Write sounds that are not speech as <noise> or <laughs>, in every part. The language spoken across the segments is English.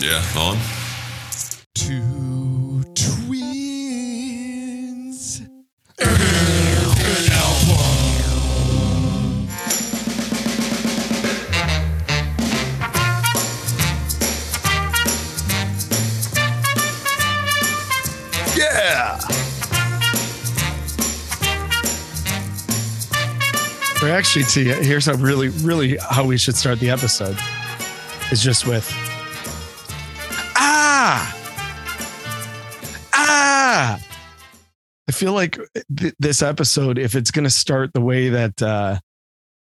Yeah, on. Two twins. Yeah. Or actually, to here's how really, really how we should start the episode is just with feel like th- this episode, if it's going to start the way that uh,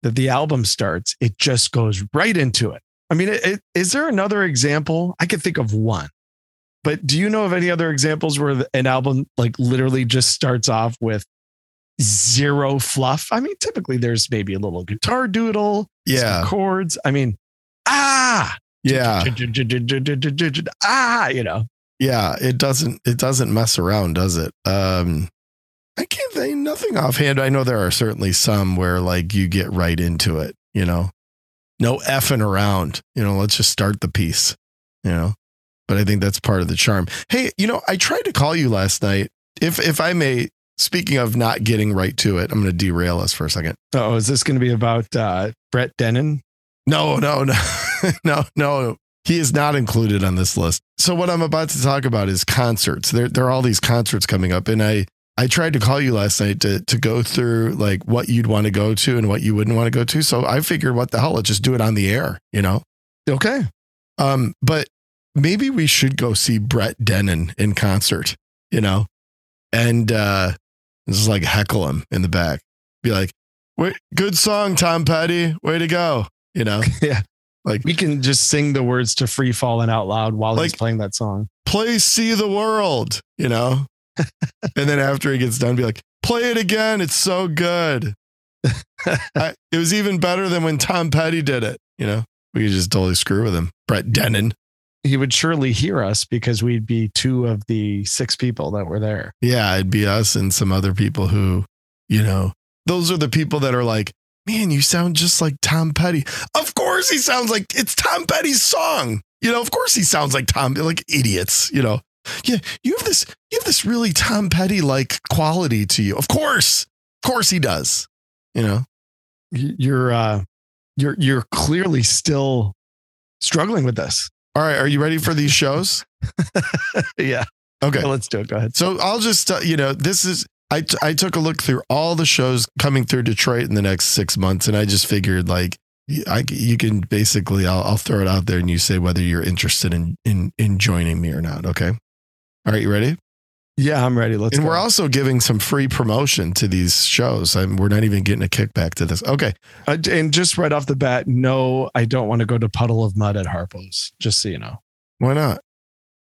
that the album starts, it just goes right into it. I mean, it, it, is there another example? I could think of one, but do you know of any other examples where an album like literally just starts off with zero fluff? I mean, typically there's maybe a little guitar doodle, some Yeah. chords. I mean, ah, Yeah. <laughs> ah, you know, Yeah. It doesn't it doesn't mess around, does it? Um I can't think nothing offhand. I know there are certainly some where like you get right into it, you know. No effing around. You know, let's just start the piece. You know. But I think that's part of the charm. Hey, you know, I tried to call you last night. If if I may, speaking of not getting right to it, I'm gonna derail us for a second. oh, is this going to be about uh, Brett Dennen? No, no, no, <laughs> no, no. He is not included on this list. So what I'm about to talk about is concerts. There, there are all these concerts coming up, and I, I tried to call you last night to to go through like what you'd want to go to and what you wouldn't want to go to. So I figured, what the hell, let's just do it on the air, you know. Okay. Um, but maybe we should go see Brett Dennen in concert, you know, and uh, just like heckle him in the back, be like, "Wait, good song, Tom Petty, way to go," you know. <laughs> Yeah. Like We can just sing the words to Free Falling out loud while he's playing that song. play See the World, you know? And then after he gets done, be like, play it again. It's so good. I, it was even better than when Tom Petty did it, you know? We could just totally screw with him. Brett Dennen. He would surely hear us because we'd be two of the six people that were there. Yeah, it'd be us and some other people who, you know, those are the people that are like, man, you sound just like Tom Petty. Of course he sounds like it's Tom Petty's song. You know, of course he sounds like Tom, like idiots, you know. Yeah, you have this, you have this really Tom Petty like quality to you. Of course. Of course he does. You know. You're uh you're you're clearly still struggling with this. All right, are you ready for these shows? <laughs> yeah. Okay. Let's do it. Go ahead. So I'll just, uh, you know, this is, I, t- I took a look through all the shows coming through Detroit in the next six months, and I just figured like, I, you can basically, I'll, I'll throw it out there and you say whether you're interested in, in, in joining me or not. Okay. All right. You ready? Yeah, I'm ready. Let's and go. we're also giving some free promotion to these shows. I'm, we're not even getting a kickback to this. Okay. Uh, and just right off the bat, no, I don't want to go to Puddle of Mudd at Harpo's, just so you know. Why not?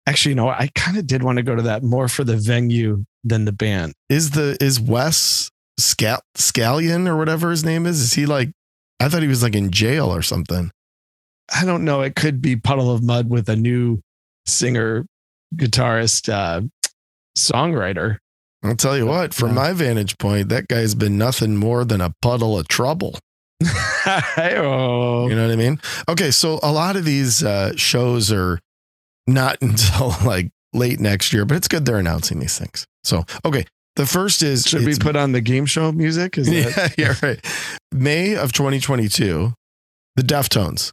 Actually, you know, I kind of did want to go to that more for the venue than the band. Is the, is Wes Scal- Scallion or whatever his name is? Is he like, I thought he was like in jail or something. I don't know. It could be Puddle of Mudd with a new singer, guitarist, uh, songwriter. I'll tell you what, from Yeah. my vantage point, that guy's been nothing more than a puddle of trouble. <laughs> You know what I mean? Okay, so a lot of these uh, shows are not <laughs> until like late next year, but it's good they're announcing these things. So, okay, the first is Should we put on the game show music? Is that, yeah, <laughs> yeah, right. May of 2022, the Deftones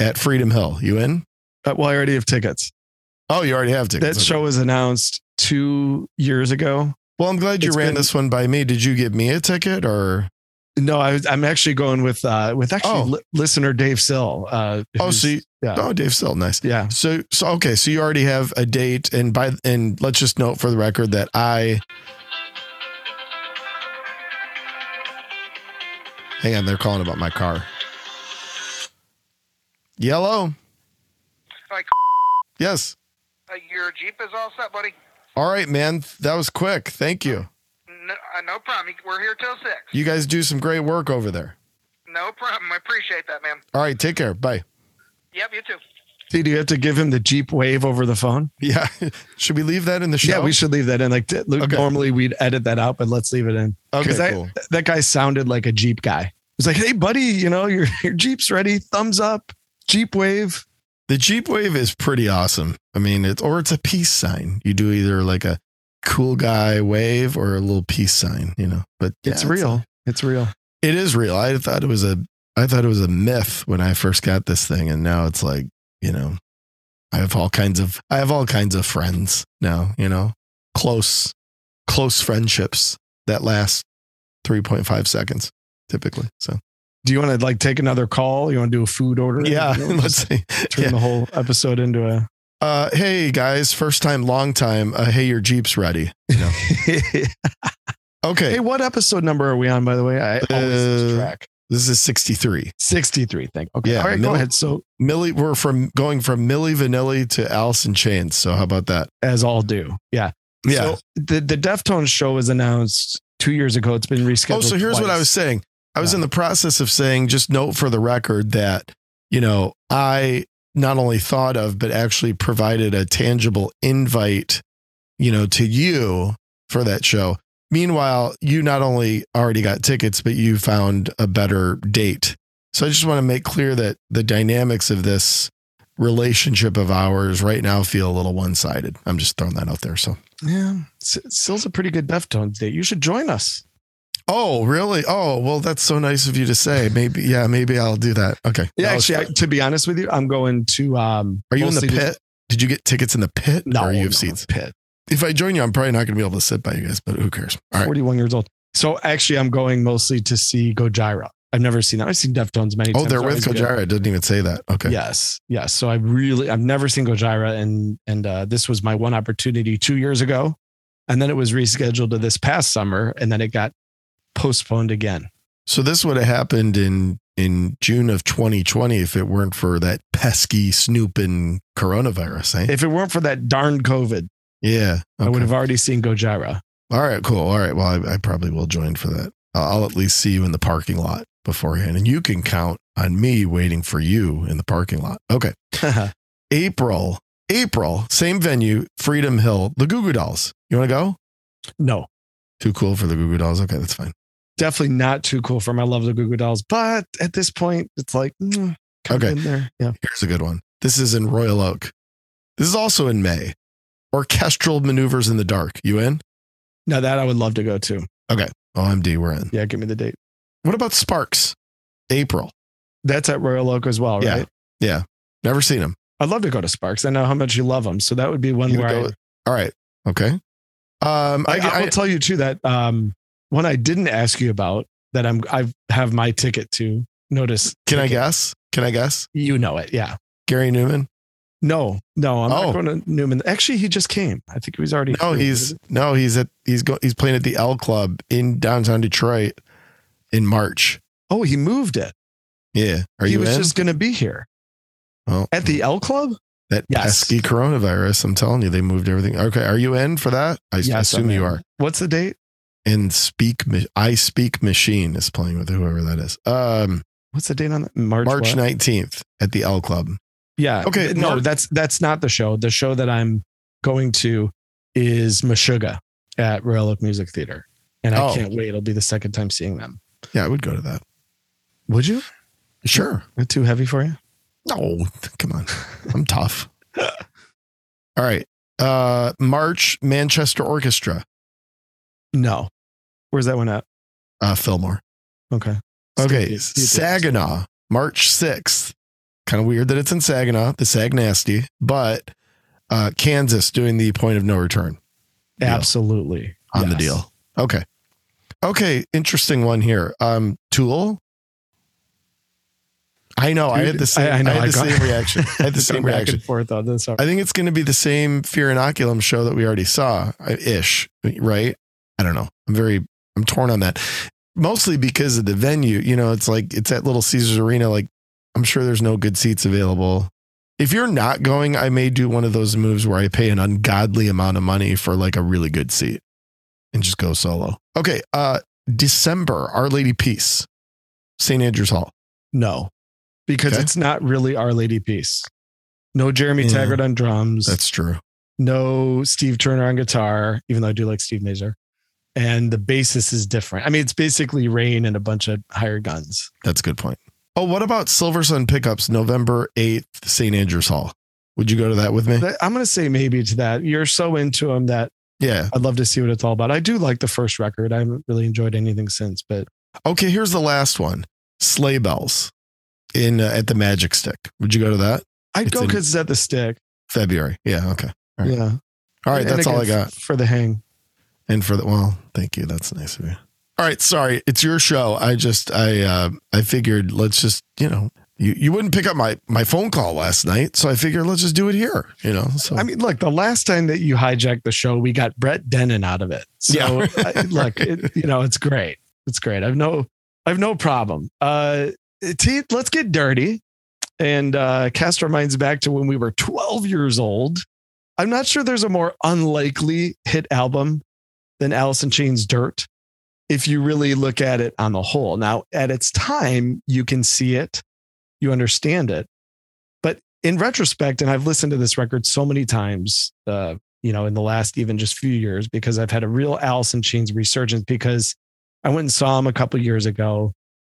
at Freedom Hill. You in? Uh, well, I already have tickets. Oh, you already have tickets. That Okay. show was announced two years ago. Well, I'm glad you It's ran been- this one by me. Did you give me a ticket or? No, I, I'm actually going with uh, with actually Oh. li- listener Dave Sill. Uh, Oh, who's- so yeah, oh, Dave Still, nice. yeah. So so okay, so you already have a date, and by and let's just note for the record that I. Hang on, they're calling about my car. Yellow. Hi, Yes. Uh, your Jeep is all set, buddy. All right, man. That was quick. Thank you. No, uh, no problem. We're here till six. You guys do some great work over there. No problem. I appreciate that, man. All right, take care. Bye. Yep, you too. See, do you have to give him the Jeep wave over the phone? Yeah. <laughs> Should we leave that in the show? Yeah, we should leave that in. Like t- Okay. normally we'd edit that out, but let's leave it in. Okay, 'Cause that, cool. that guy sounded like a Jeep guy. It was like, hey, buddy, you know, your, <laughs> your Jeep's ready. Thumbs up, Jeep wave. The Jeep wave is pretty awesome. I mean, it's or it's a peace sign. You do either like a cool guy wave or a little peace sign, you know. But yeah, it's real. It's real. It is real. I thought it was a I thought it was a myth when I first got this thing, and now it's like, you know, I have all kinds of I have all kinds of friends now, you know, close close friendships that last 3.5 seconds typically. So Do you want to like take another call? You want to do a food order? yeah, You know, let's see. turn Yeah. the whole episode into a. Uh, hey guys, first time, long time. Uh, hey, your Jeep's ready. You know. <laughs> Okay, hey, what episode number are we on? By the way, I always lose Uh, track. this is 63. Sixty-three. Thank. Okay. Yeah, All right. Go ahead. So Millie, we're from going from Milli Vanilli to Alice in Chains. So how about that? as all do. Yeah. Yeah. So the the Deftones show was announced two years ago. It's been rescheduled. Oh, so here's what I was saying. I was Yeah. in the process of saying, just note for the record that, you know, I not only thought of, but actually provided a tangible invite, you know, to you for that show. Meanwhile, you not only already got tickets, but you found a better date. So I just want to make clear that the dynamics of this relationship of ours right now feel a little one sided. I'm just throwing that out there. So, Yeah, S- still's a pretty good Deftones date. You should join us. Oh, really? Oh, well, that's so nice of you to say. Maybe, yeah, maybe I'll do that. Okay. Yeah, That actually, I, to be honest with you, I'm going to. Um, Are you in the pit? Did you get tickets in the pit? No, or you no, have seats. Pit. If I join you, I'm probably not going to be able to sit by you guys, but who cares? All right. 41 years old. So actually, I'm going mostly to see Gojira. I've never seen that. I've seen Deftones many Oh, times. they're with Gojira. I didn't even say that. Okay. Yes, yes. So I really, I've never seen Gojira, and and uh, this was my one opportunity two years ago, and then it was rescheduled to this past summer, and then it got postponed again. So this would have happened in in June of 2020 if it weren't for that pesky snooping coronavirus. Eh? If it weren't for that darn COVID, yeah. I would have already seen Gojira. All right. Cool. All right. Well, I, I probably will join for that. I'll I'll at least see you in the parking lot beforehand, and you can count on me waiting for you in the parking lot. Okay. <laughs> April. April. Same venue. Freedom Hill. The Goo Goo Dolls. You want to go? no, Too cool for the Goo Goo Dolls. Okay, that's fine. Definitely not too cool for my love of the Goo Goo Dolls, but at this point, it's like mm, Okay. in there. Yeah, Here's a good one. This is in Royal Oak. This is also in May. Orchestral maneuvers in the dark. You in? now that I would love to go to. Okay. OMD, we're in. Yeah, give me the date. What about Sparks? April. That's at Royal Oak as well, right? Yeah. Never seen them. I'd love to go to Sparks. I know how much you love them, so that would be one You where I, with- All right. Okay. Um, I, I, I, I, will tell you too that um, one I didn't ask you about that I'm I have my ticket to. Notice? can I guess? Can I guess? You know it, yeah. Gary Numan? No, no, I'm Oh. not going to Numan. Actually, he just came. I think he was already. No, here. he's no, he's at he's go, he's playing at the El Club in downtown Detroit in March. Oh, he moved it. Yeah. Are he you was in? just going to be here well, at the El Club. that Yes. pesky coronavirus. I'm telling you, they moved everything. Okay. Are you in for that? I Yes, assume you are. What's the date? And speak i speak machine is playing with whoever that is um What's the date on that? March. march? 19th at the el club Yeah. Okay, No, Mark- that's that's not the show. The show that I'm going to is Meshuggah at Royal Oak Music Theater, and I Oh. can't wait. It'll be the second time seeing them. yeah i would go to that Would you? sure Not too heavy for you? no come on i'm tough <laughs> all right uh march manchester orchestra No. Where's that one at? uh fillmore Okay. okay saginaw march 6th kind of weird that it's in saginaw the sag nasty but uh kansas doing the point of no return. Absolutely. on the deal. Okay. Okay. Interesting one here. Um, Tool. I know. I had the same. I- I, I had I the got- same reaction. I had the <laughs> same reaction. and forth on this. I think it's going to be the same Fear Inoculum show that we already saw, uh, ish. Right? I don't know. I'm very. I'm torn on that. Mostly because of the venue. You know, it's like it's at Little Caesars Arena. Like, I'm sure there's no good seats available. If you're not going, I may do one of those moves where I pay an ungodly amount of money for like a really good seat and just go solo. Okay. Uh December, Our Lady Peace, St. Andrews Hall. No, because Okay. it's not really Our Lady Peace. No Jeremy Yeah. Taggart on drums. That's true. no Steve Turner on guitar, even though I do like Steve Mazur. And the basis is different. I mean, it's basically Raine and a bunch of higher guns. That's a good point. Oh, what about Silver Sun Pickups, November 8th, St. Andrews Hall? Would you go to that with me? I'm going to say maybe to that. You're so into them that Yeah. I'd love to see what it's all about. I do like the first record. I haven't really enjoyed anything since, but Okay, here's the last one. Sleigh Bells in uh, at the Magic Stick. Would you go to that? I'd It's go because it's at the stick. February. Yeah, okay. All right. Yeah. All right, And that's all I got. for the hang. And for the well, thank you. That's nice of you. All right, sorry. It's your show. I just I uh I figured let's just, you know, you, you wouldn't pick up my my phone call last night, so I figured let's just do it here, you know. So I mean, look, the last time that you hijacked the show, we got Brett Dennen out of it. So, Yeah. I, look, <laughs> it, you know, it's great. It's great. I've no, I've no problem. Uh, T, let's get dirty and uh, cast our minds back to when we were 12 years old. I'm not sure there's a more unlikely hit album than Alice in Chains Dirt. If you really look at it on the whole, now at its time, you can see it, you understand it, but in retrospect, and I've listened to this record so many times, uh, you know, in the last even just few years, because I've had a real Alice in Chains resurgence because I went and saw him a couple years ago.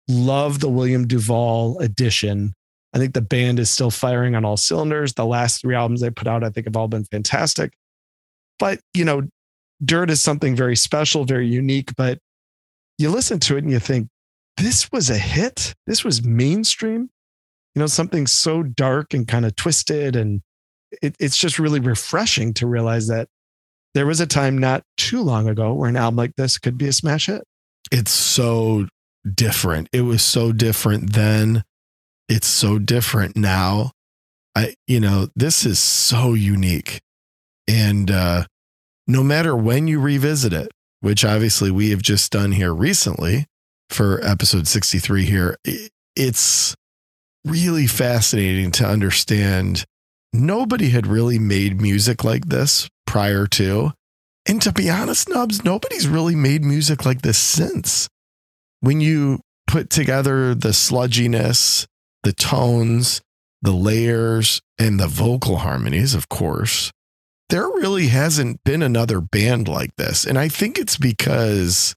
Love the William Duvall edition. I think the band is still firing on all cylinders. The last three albums they put out, I think, have all been fantastic. But, you know, Dirt is something very special, very unique. But you listen to it and you think, this was a hit. This was mainstream you know, something so dark and kind of twisted. And it, it's just really refreshing to realize that there was a time not too long ago where an album like this could be a smash hit. it's so different. It was so different then. It's so different now. I, you know, this is so unique. And uh, no matter when you revisit it, which obviously we have just done here recently for episode 63 here, it's really fascinating to understand nobody had really made music like this prior to. And to be honest, Nubs, nobody's really made music like this since. When you put together the sludginess, the tones, the layers, and the vocal harmonies, of course, there really hasn't been another band like this. And I think it's because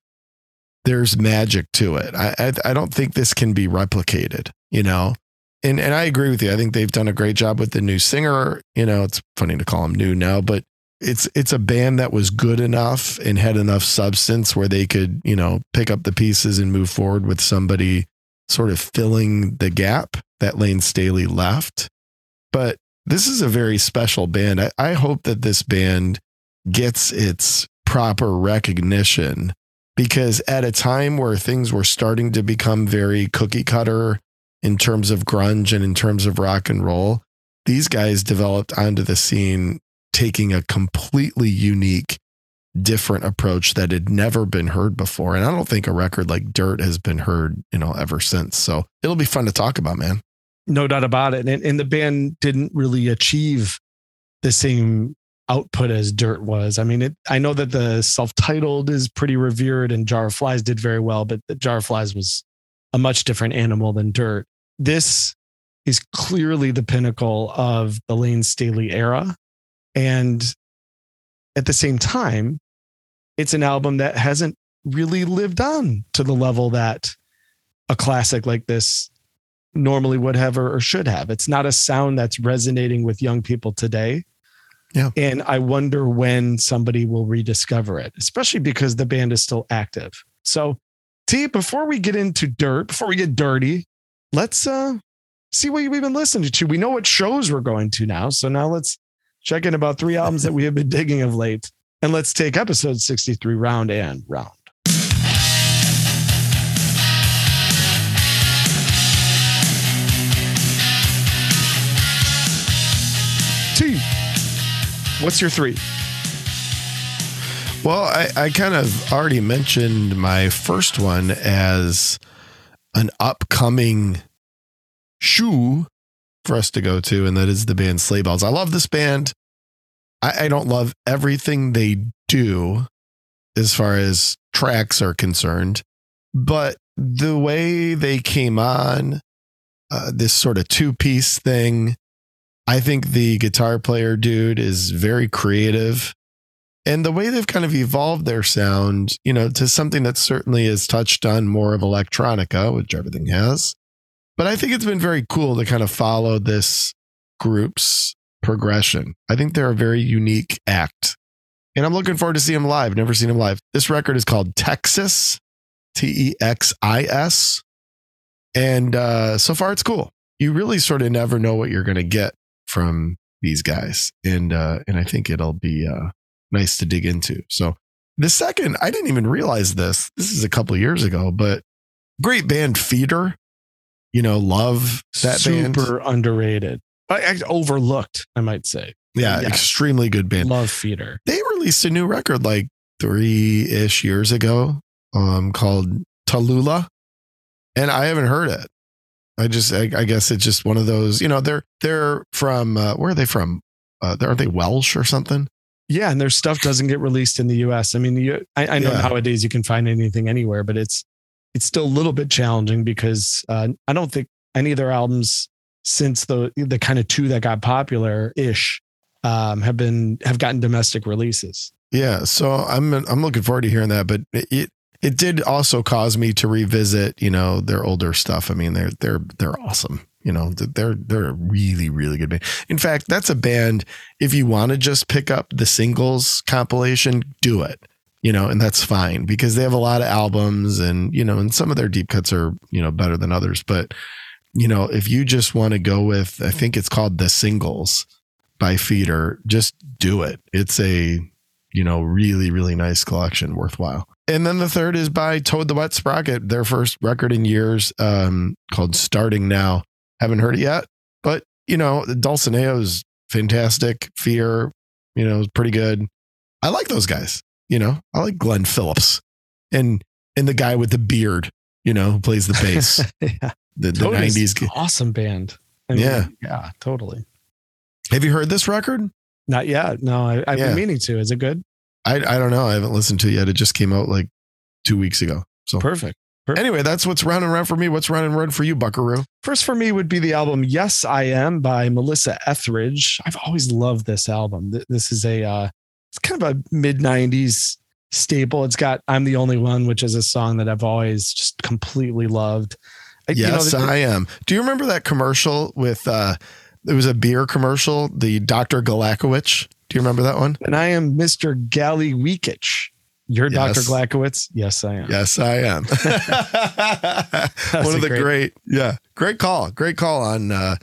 there's magic to it. I, I, I don't think this can be replicated, you know? And, and I agree with you. I think they've done a great job with the new singer. You know, it's funny to call him new now, but it's it's a band that was good enough and had enough substance where they could you know pick up the pieces and move forward with somebody sort of filling the gap that Lane Staley left. But this is a very special band. I, I hope that this band gets its proper recognition because at a time where things were starting to become very cookie cutter in terms of grunge and in terms of rock and roll, these guys developed onto the scene taking a completely unique, different approach that had never been heard before. And I don't think a record like Dirt has been heard, you know, ever since. So it'll be fun to talk about, man. No doubt about it. And, and the band didn't really achieve the same output as Dirt was. I mean, it, I know that the self titled is pretty revered and Jar of Flies did very well, but Jar of Flies was a much different animal than Dirt. This is clearly the pinnacle of the Lane Staley era. And at the same time, it's an album that hasn't really lived on to the level that a classic like this normally would have or, or should have. It's not a sound that's resonating with young people today. Yeah. And I wonder when somebody will rediscover it, especially because the band is still active. So, T, before we get into dirt, before we get dirty, let's uh see what you've been listening to. We know what shows we're going to now. So now let's check in about three albums that we have been digging of late. And let's take episode 63 round and round. What's your three? Well, I, I kind of already mentioned my first one as an upcoming shoe for us to go to, and that is the band Sleigh Bells. I love this band. I, I don't love everything they do as far as tracks are concerned, but the way they came on, uh, this sort of two piece thing, I think the guitar player dude is very creative and the way they've kind of evolved their sound, you know, to something that certainly has touched on more of electronica, which everything has, but I think it's been very cool to kind of follow this group's progression. I think they're a very unique act. And I'm looking forward to seeing them live. Never seen them live. This record is called Texis, T E X I S. And uh, so far, it's cool. You really sort of never know what you're going to get from these guys, and uh, and I think it'll be uh, nice to dig into. So the second, I didn't even realize this. This is a couple years ago, but great band Feeder. You know, love that band. Super underrated. I, I- overlooked, I might say. Yeah, Yeah. extremely good band. Love Feeder. They released a new record like three ish years ago, um, called Tallulah, and I haven't heard it. I just, I, I guess it's just one of those. You know, they're they're from uh, where are they from? Uh, aren't they Welsh or something? Yeah, and their stuff doesn't get released in the U.S. I mean, you, I, I know Yeah. nowadays you can find anything anywhere, but it's it's still a little bit challenging because uh, I don't think any of their albums since the the kind of two that got popular ish um, have been have gotten domestic releases. Yeah, so I'm I'm looking forward to hearing that, but it it did also cause me to revisit, you know, their older stuff. I mean, they're they're they're awesome. You know, they're they're a really really good band. In fact, that's a band. If you want to just pick up the singles compilation, do it. You know, and that's fine because they have a lot of albums, and you know, and some of their deep cuts are you know better than others. But you know, if you just want to go with, I think it's called the singles by Feeder, just do it. It's a you know, really, really nice collection, worthwhile. And then the third is by Toad the Wet Sprocket, their first record in years, um, called Starting Now. Haven't heard it yet, but you know, Dulcinea is fantastic. Fear, you know, is pretty good. I like those guys. You know, I like Glenn Phillips and and the guy with the beard, you know, who plays the bass. <laughs> yeah, the the nineties. awesome band. I Yeah. yeah, totally. Have you heard this record? Not yet. No, I, I've Yeah. been meaning to. Is it good? I I don't know. I haven't listened to it yet. It just came out like two weeks ago. So Perfect. Anyway, that's what's round and round for me. What's round and round for you, Buckaroo? First for me would be the album Yes I Am by Melissa Etheridge. I've always loved this album. This is a uh it's kind of a mid 90s staple. It's got I'm the Only One, which is a song that I've always just completely loved. I- you know, Yes, the- I am. Do you remember that commercial with uh it was a beer commercial, the Dr. Galakowicz? Do you remember that one? and I am Mr. Gally Weekich. You're Yes. Dr. Glakowitz? Yes, I am. Yes, I am. <laughs> <laughs> one of the great- great, yeah, great call. Great call on uh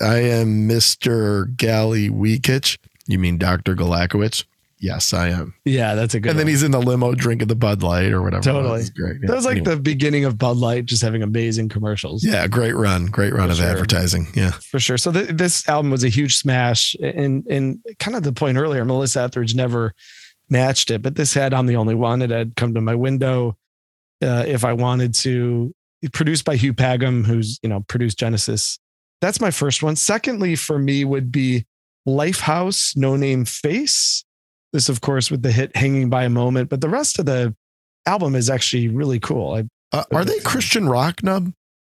I am Mr. Gally Weekich. You mean Dr. Galakowicz? Yes, I am. Yeah, that's a good and then one. he's in the limo drinking the Bud Light or whatever. Totally. It's great. Yeah. That was like Anyway. the beginning of Bud Light just having amazing commercials. Yeah, great run. Great run For of sure. advertising. Yeah. for sure. So th- this album was a huge smash, and and kind of the point earlier, Melissa Etheridge never matched it, but this had "I'm the Only One." It had come to my window uh, if I wanted to. Produced by Hugh Padgham, who's you know produced Genesis. That's my first one. Secondly, for me would be Lifehouse, No Name Face. This, of course, with the hit "Hanging by a Moment," but the rest of the album is actually really cool. I Uh, are they Christian rock nub?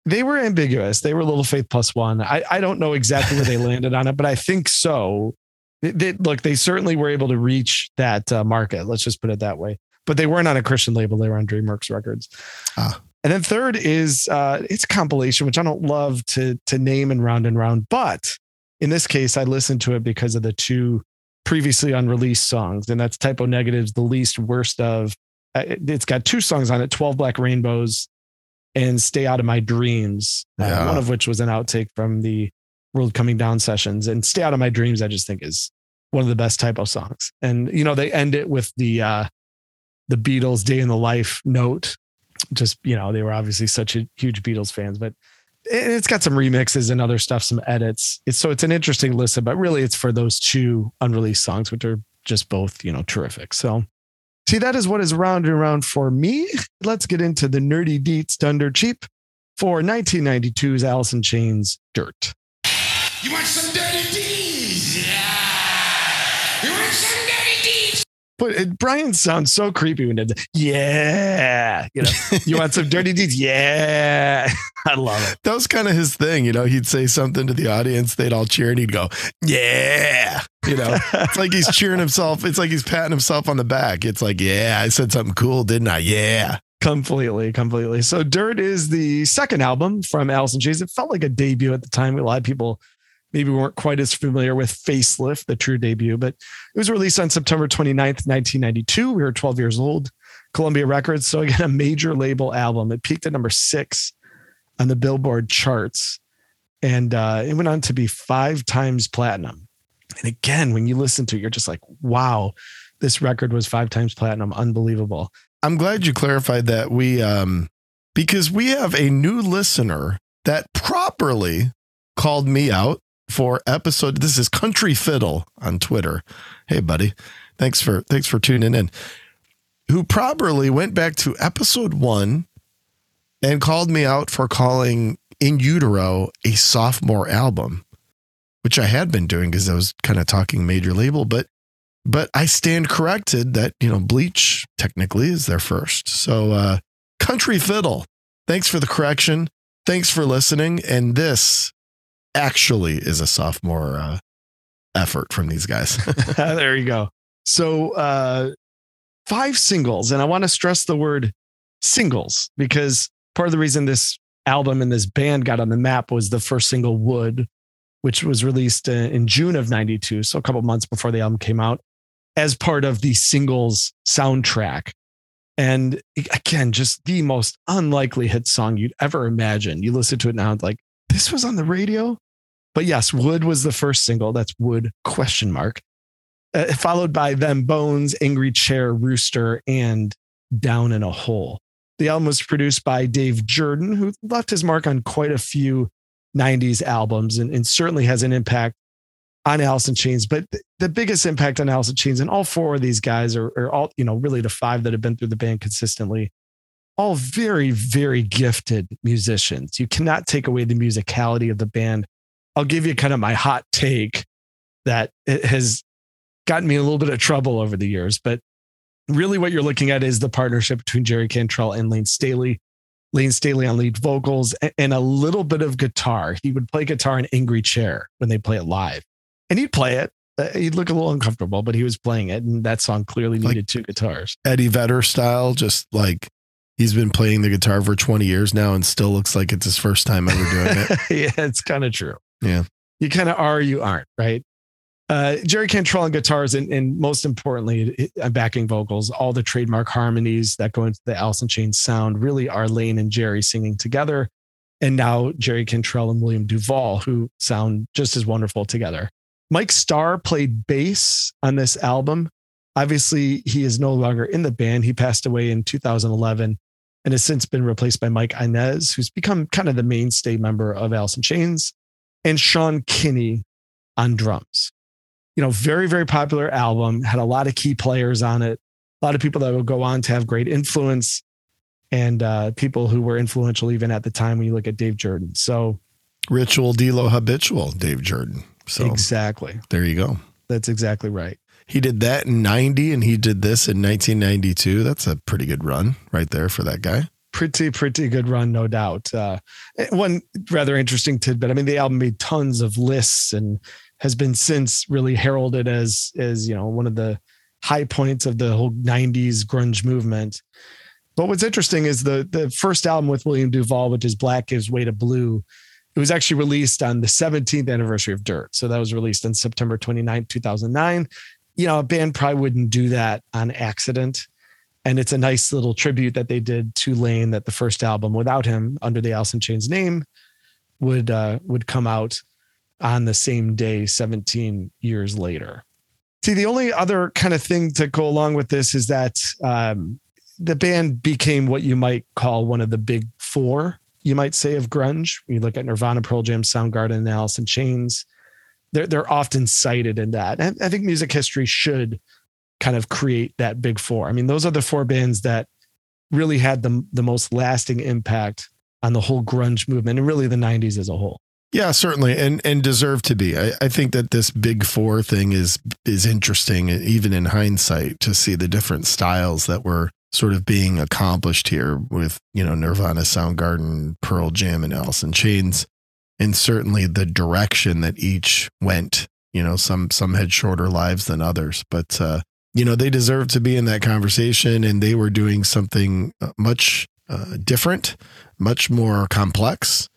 they were ambiguous. They were Little Faith plus one. I, I don't know exactly where they <laughs> landed on it, but I think so. They, they- look, they certainly were able to reach that uh, market. Let's just put it that way. But they weren't on a Christian label. They were on DreamWorks Records. Ah. And then third is uh, it's a compilation, which I don't love to to name and round and round. But in this case, I listened to it because of the two previously unreleased songs, and that's Type O Negatives, the least worst of. uh, it- It's got two songs on it: Twelve Black Rainbows and Stay Out of My Dreams. uh, one of which was an outtake from the World Coming Down sessions. And Stay Out of My Dreams, I just think is one of the best Type O songs. And you know, they end it with the uh the Beatles Day in the Life note. Just, you know, they were obviously such a huge Beatles fans, but it's got some remixes and other stuff, some edits. It's so it's an interesting listen, but really it's for those two unreleased songs, which are just both, you know, terrific. So see, that is what is round and around for me. Let's get into the nerdy deets done dirt cheap for 1992's Alice in Chains Dirt. You want some dirty deeds? Yeah. But it, Brian sounds so creepy when it, yeah, you know, you want some dirty deeds? <laughs> Yeah, <laughs> I love it. That was kind of his thing. You know, he'd say something to the audience, they'd all cheer, and he'd go, Yeah. You know, it's like he's cheering himself. It's like he's patting himself on the back. It's like, Yeah, I said something cool, didn't I? Yeah. completely, completely. So Dirt is the second album from Alice in Chains. It felt like a debut at the time. A lot of people maybe weren't quite as familiar with Facelift, the true debut, but it was released on September 29th, 1992. We were 12 years old. Columbia Records. So again, <laughs> a major label album. It peaked at number six on the Billboard charts. And uh, it went on to be five times platinum. And again, when you listen to it, you're just like, wow, this record was five times platinum. Unbelievable. I'm glad you clarified that. We, um, because we have a new listener that properly called me out for episode. This is Country Fiddle on Twitter. Hey, buddy, thanks for thanks for tuning in. Who properly went back to episode one and called me out for calling In Utero a sophomore album, which I had been doing because I was kind of talking major label, but but I stand corrected that you know Bleach technically is their first. So uh, Country Fiddle, thanks for the correction. Thanks for listening. And this actually is a sophomore uh, effort from these guys. <laughs> there you go. So, uh, five singles, and I want to stress the word singles because part of the reason this album and this band got on the map was the first single, Would, which was released uh, in June of 92. So, a couple months before the album came out, as part of the singles soundtrack. And again, just the most unlikely hit song you'd ever imagine. You listen to it now, it's like, this was on the radio? But yes, Would was the first single. That's Would question mark. Uh, followed by Them Bones, Angry Chair, Rooster, and Down in a Hole. The album was produced by Dave Jerden, who left his mark on quite a few 90s albums and, and certainly has an impact on Alice in Chains. But th- the biggest impact on Alice in Chains, and all four of these guys are, are all, you know, really the five that have been through the band consistently, all very, very gifted musicians. You cannot take away the musicality of the band I'll give you kind of my hot take that it has gotten me a little bit of trouble over the years. But really, what you're looking at is the partnership between Jerry Cantrell and Lane Staley. Lane Staley on lead vocals and a little bit of guitar. He would play guitar in Angry Chair when they play it live, and he'd play it. Uh, he'd look a little uncomfortable, but he was playing it, and that song clearly needed like two guitars. Eddie Vedder style, just like he's been playing the guitar for 20 years now and still looks like it's his first time ever doing it. <laughs> yeah, it's kind of true. Yeah. You kind of are, you aren't, right? Uh, Jerry Cantrell on guitars, and, and most importantly, backing vocals, all the trademark harmonies that go into the Alice in Chains sound really are Lane and Jerry singing together. And now Jerry Cantrell and William Duvall, who sound just as wonderful together. Mike Starr played bass on this album. Obviously, he is no longer in the band. He passed away in 2011 and has since been replaced by Mike Inez, who's become kind of the mainstay member of Alice in Chains and Sean Kinney on drums. You know, very, very popular album, had a lot of key players on it, a lot of people that will go on to have great influence and uh, people who were influential even at the time when you look at Dave Jerden. So, ritual, de lo, habitual, Dave Jerden. So, exactly. There you go. That's exactly right. He did that in 90 and he did this in 1992. That's a pretty good run right there for that guy pretty pretty good run no doubt. Uh, one rather interesting tidbit i mean the album made tons of lists and has been since really heralded as as you know one of the high points of the whole 90s grunge movement. But what's interesting is the the first album with william duvall which is black gives way to blue it was actually released on the 17th anniversary of dirt. So that was released on september 29 2009 you know a band probably wouldn't do that on accident and it's a nice little tribute that they did to Lane that the first album without him under the in Chains name would uh, would come out on the same day 17 years later. See, the only other kind of thing to go along with this is that um, the band became what you might call one of the big four, you might say, of grunge. You look at Nirvana, Pearl Jam, Soundgarden, and in Chains. They're, they're often cited in that. And I think music history should kind of create that big four. I mean, those are the four bands that really had the, the most lasting impact on the whole grunge movement and really the 90s as a whole. Yeah, certainly, and and deserve to be. I, I think that this big four thing is is interesting, even in hindsight, to see the different styles that were sort of being accomplished here with you know Nirvana, Soundgarden, Pearl Jam, and Alice in Chains, and certainly the direction that each went. You know, some some had shorter lives than others, but uh, you know, they deserve to be in that conversation and they were doing something uh, much uh, different, much more complex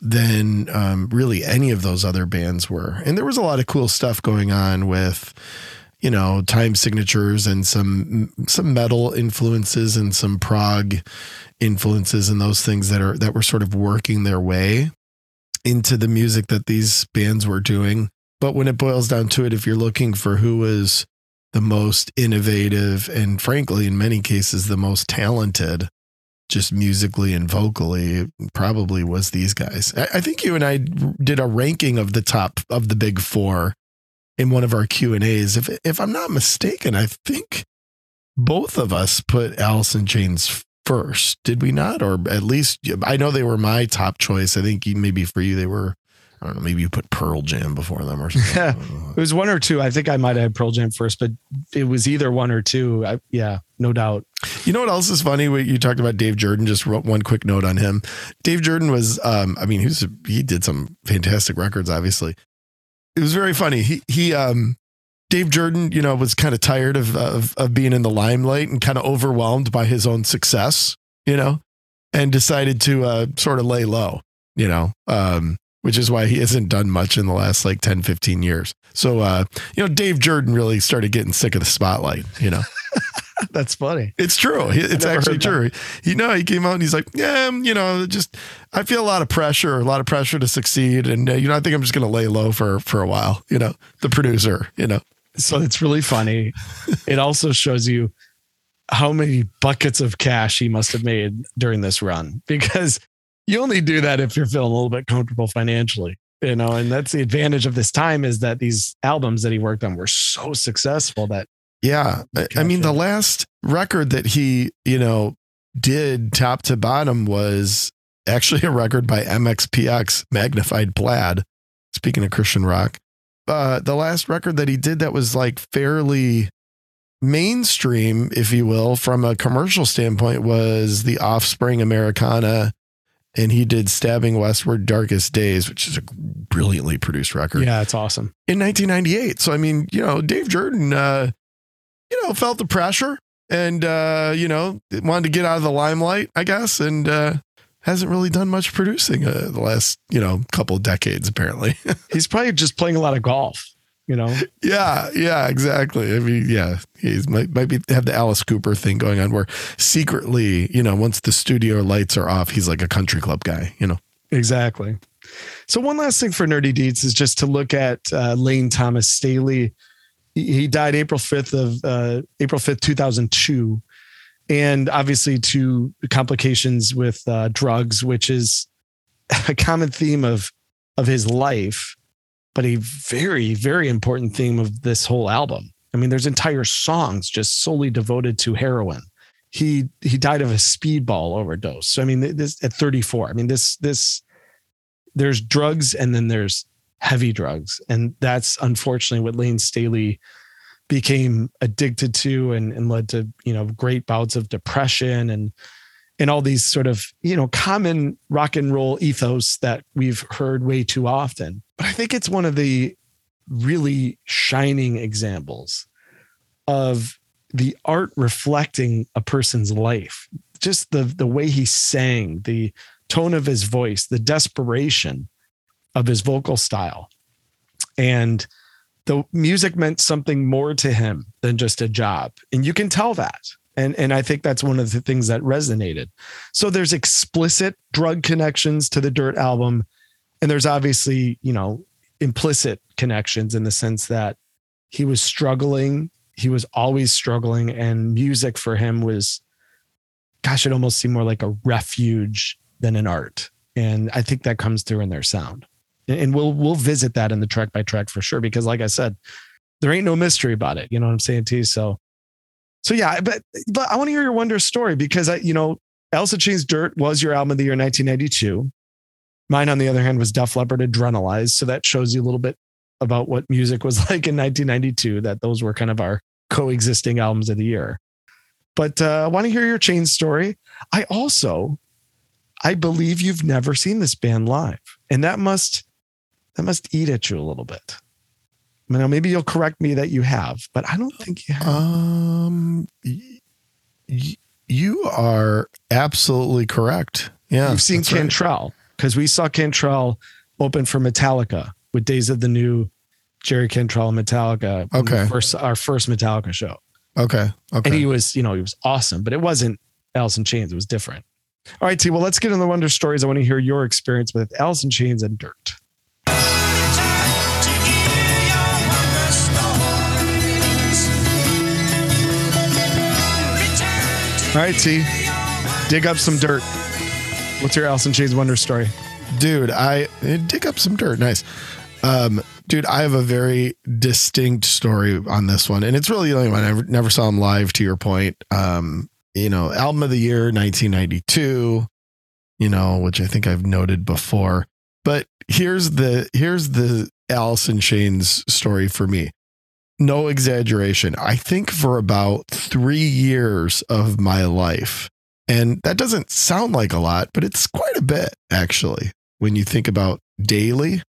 than um, really any of those other bands were. And there was a lot of cool stuff going on with, you know, time signatures and some some metal influences and some prog influences and those things that are that were sort of working their way into the music that these bands were doing. But when it boils down to it, if you're looking for who was the most innovative and frankly, in many cases, the most talented, just musically and vocally, probably was these guys. I, think you and I did a ranking of the top of the big four in one of our Q and A's. If if I'm not mistaken, I think both of us put in Chains first, did we not? Or at least I know they were my top choice. I think maybe for you they were. I don't know. Maybe you put Pearl Jam before them or something. <laughs> it was one or two. I think I might have had Pearl Jam first, but it was either one or two. I, yeah, no doubt. You know what else is funny? You talked about Dave Jerden. Just wrote one quick note on him. Dave Jerden was, um, I mean, he was he did some fantastic records. Obviously, it was very funny. He he um Dave Jerden, you know, was kind of tired of, of of being in the limelight and kind of overwhelmed by his own success, you know, and decided to uh, sort of lay low, you know, um, which is why he hasn't done much in the last like 10, 15 years. So, uh, you know, Dave Jerden really started getting sick of the spotlight, you know. <laughs> That's funny. It's true. It's actually true. You know, he came out and he's like, yeah, you know, just I feel a lot of pressure, a lot of pressure to succeed, and uh, you know, I think I'm just going to lay low for for a while. You know, the producer. You know, so it's really funny. <laughs> it also shows you how many buckets of cash he must have made during this run because you only do that if you're feeling a little bit comfortable financially you know and that's the advantage of this time is that these albums that he worked on were so successful that yeah. I mean, the last record that he, you know, did top to bottom was actually a record by MXPX, Magnified Plaid. Speaking of Christian rock, uh, the last record that he did that was like fairly mainstream, if you will, from a commercial standpoint, was the Offspring Americana. And he did Stabbing Westward Darkest Days, which is a brilliantly produced record. Yeah, it's awesome. In 1998. So, I mean, you know, Dave Jerden, uh, you know, felt the pressure and, uh, you know, wanted to get out of the limelight, I guess, and uh, hasn't really done much producing uh, the last, you know, couple decades, apparently. <laughs> He's probably just playing a lot of golf, you know? yeah, yeah, exactly. I mean, yeah, he's might, might be have the Alice Cooper thing going on where secretly, you know, once the studio lights are off, he's like a country club guy, you know? Exactly. So one last thing for Nerdy Deeds is just to look at uh, Lane Thomas Staley he died April 5th of uh, April 5th, 2002. And obviously to complications with uh, drugs, which is a common theme of, of his life, but a very, very important theme of this whole album. I mean, there's entire songs just solely devoted to heroin. He he died of a speedball overdose. So I mean, this at 34. I mean, this this there's drugs and then there's heavy drugs. And that's unfortunately what Lane Staley became addicted to and, and led to, you know, great bouts of depression and and all these sort of, you know, common rock and roll ethos that we've heard way too often. But I think it's one of the really shining examples of the art reflecting a person's life. Just the the way he sang, the tone of his voice, the desperation of his vocal style. And the music meant something more to him than just a job. And you can tell that. And, and I think that's one of the things that resonated. So there's explicit drug connections to the Dirt album. And there's obviously, you know, implicit connections in the sense that he was struggling. He was always struggling. And music for him was, gosh, it almost seemed more like a refuge than an art. And I think that comes through in their sound and we'll we'll visit that in the track by track for sure because like i said there ain't no mystery about it you know what i'm saying to you so so yeah but but i want to hear your wonder story because i you know in Chains Dirt was your album of the year 1992 mine on the other hand was Def Leppard Adrenalize so that shows you a little bit about what music was <laughs> like in 1992 that those were kind of our coexisting albums of the year. But uh, i want to hear your chain story. I also i believe you've never seen this band live and that must that must eat at you a little bit. Now, maybe you'll correct me that you have, but I don't think you have. Um, y- you are absolutely correct. Yeah, You've seen. Cantrell because we saw Cantrell open for Metallica with Days of the New, Jerry Cantrell and Metallica. Okay. First, our first Metallica show. Okay, okay. And he was, you know, he was awesome, but it wasn't Alice in Chains. It was different. All right, T. Well, let's get into the wonder stories. I want to hear your experience with Alice in Chains and Dirt. All right, T. Dig up some dirt. What's your Alice in Chains wonder story? dude i eh, dig up some dirt nice um dude i have a very distinct story on this one and it's really the only one i never, saw him live to your point um you know album of the year 1992 you know which i think i've noted before but here's the here's the Alice in Chains story for me no exaggeration i think for about three years of my life and that doesn't sound like a lot, but it's quite a bit actually when you think about daily.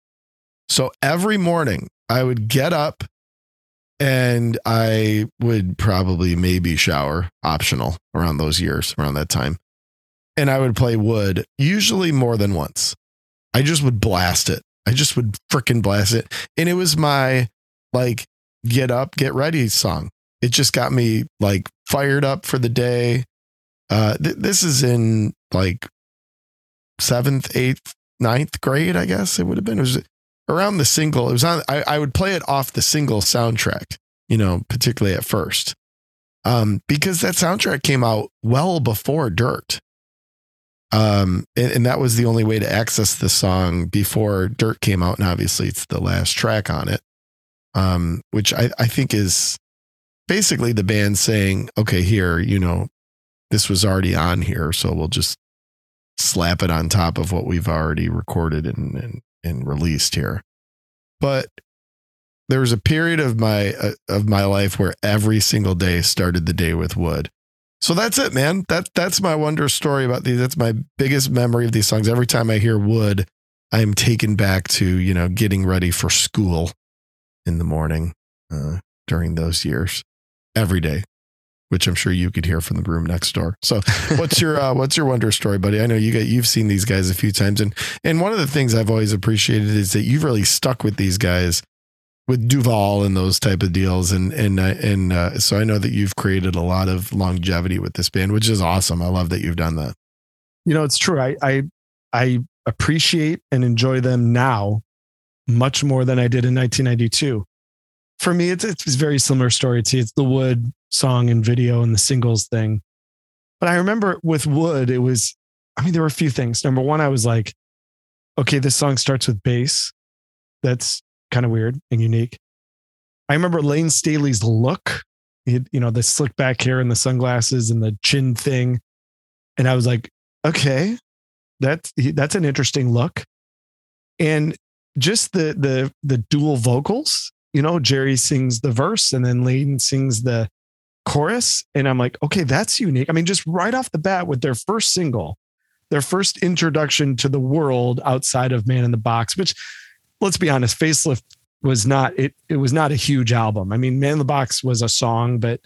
So every morning I would get up and I would probably maybe shower, optional around those years, around that time. And I would play Would, usually more than once. I just would blast it. I just would freaking blast it. And it was my like get up, get ready song. It just got me like fired up for the day uh, th- this is in like seventh, eighth, ninth grade, I guess it would have been. It was around the single. It was on. I, I would play it off the single soundtrack, you know, particularly at first, um, because that soundtrack came out well before Dirt. Um, and, and that was the only way to access the song before Dirt came out, and obviously it's the last track on it, um, which I, I think is basically the band saying, "Okay, here, you know, this was already on here, so we'll just slap it on top of what we've already recorded and and, and released here. But there was a period of my uh, of my life where every single day started the day with Would. So that's it, man. That that's my wonder story about these. That's my biggest memory of these songs. Every time I hear Would, I am taken back to you know getting ready for school in the morning uh, during those years, every day which I'm sure you could hear from the room next door. So, what's your <laughs> uh, what's your wonder story, buddy? I know you got you've seen these guys a few times, and and one of the things I've always appreciated is that you've really stuck with these guys with DuVall and those type of deals, and and uh, and uh, so I know that you've created a lot of longevity with this band, which is awesome. I love that you've done that. You know, it's true. I I I appreciate and enjoy them now much more than I did in 1992. For me, it's it's a very similar story to it's the Would song and video and the singles thing. But I remember with Would, it was, I mean, there were a few things. Number one, I was like, okay, this song starts with bass. That's kind of weird and unique. I remember Layne Staley's look, had, you know, the slick back hair and the sunglasses and the chin thing. And I was like, okay, that's that's an interesting look. And just the the the dual vocals, you know, Jerry sings the verse and then Layne sings the chorus. And I'm like, okay, that's unique. I mean, just right off the bat with their first single, their first introduction to the world outside of Man in the Box, which let's be honest, Facelift was not it it was not a huge album. I mean, Man in the Box was a song, but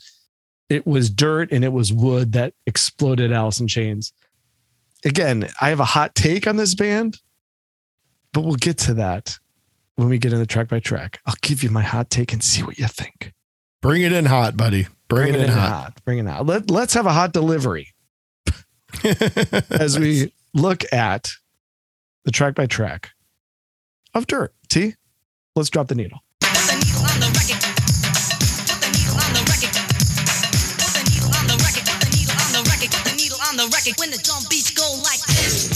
it was dirt and it was Would that exploded Alice in Chains. Again, I have a hot take on this band, but we'll get to that when we get into track by track. I'll give you my hot take and see what you think. Bring it in hot, buddy. Bring, it in hot. Bring it out. Let, let's have a hot delivery <laughs> as we look at the track by track of Dirt. T, let's drop the needle. Put the needle on the record. Put the needle on the record. Put the needle on the record. Put the needle on the record. Put the needle on the record. When the drum beats go like this.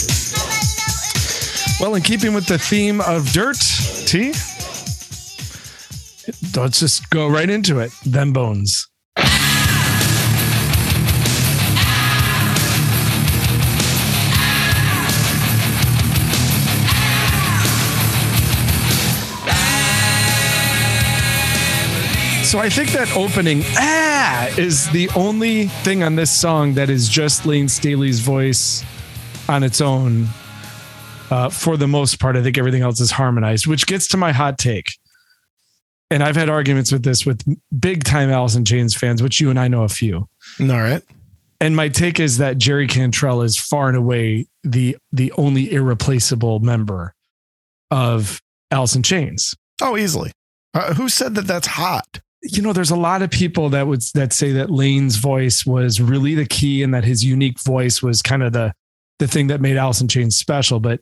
Well, in keeping with the theme of Dirt, T, let's just go right into it. Them bones. So I think that opening ah is the only thing on this song that is just Layne Staley's voice on its own. Uh, for the most part, I think everything else is harmonized, which gets to my hot take. and I've had arguments with this with big time in Chains fans, which you and I know a few. All right. And my take is that Jerry Cantrell is far and away the the only irreplaceable member of in Chains. Oh, easily. Uh, who said that that's hot? You know, there's a lot of people that would that say that Layne's voice was really the key and that his unique voice was kind of the the thing that made in Chains special, but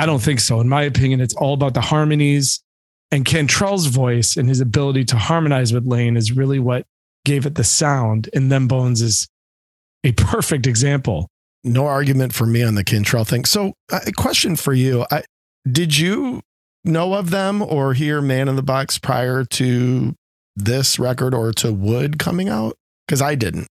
I don't think so. In my opinion, it's all about the harmonies and Cantrell's voice and his ability to harmonize with Layne is really what gave it the sound. And Them Bones is a perfect example. No argument for me on the Cantrell thing. So, uh, a question for you: I, Did you know of them or hear Man in the Box prior to this record or to Would coming out? Because I didn't.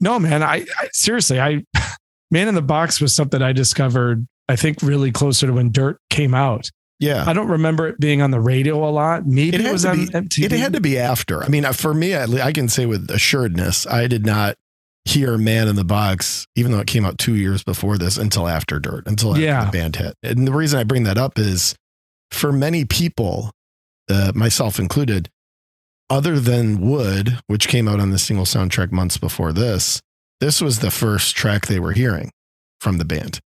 No, man, I, I seriously, I <laughs> Man in the Box was something I discovered, I think, really closer to when Dirt came out. Yeah, I don't remember it being on the radio a lot. Maybe It it, was on be- MTV. it had to be after. I mean, uh, for me, at least, I can say with assuredness, I did not hear Man in the Box, even though it came out two years before this, until after Dirt, until after Yeah. the band hit. And the reason I bring that up is for many people, uh, myself included, other than Would, which came out on the single soundtrack months before this, this was the first track they were hearing from the band.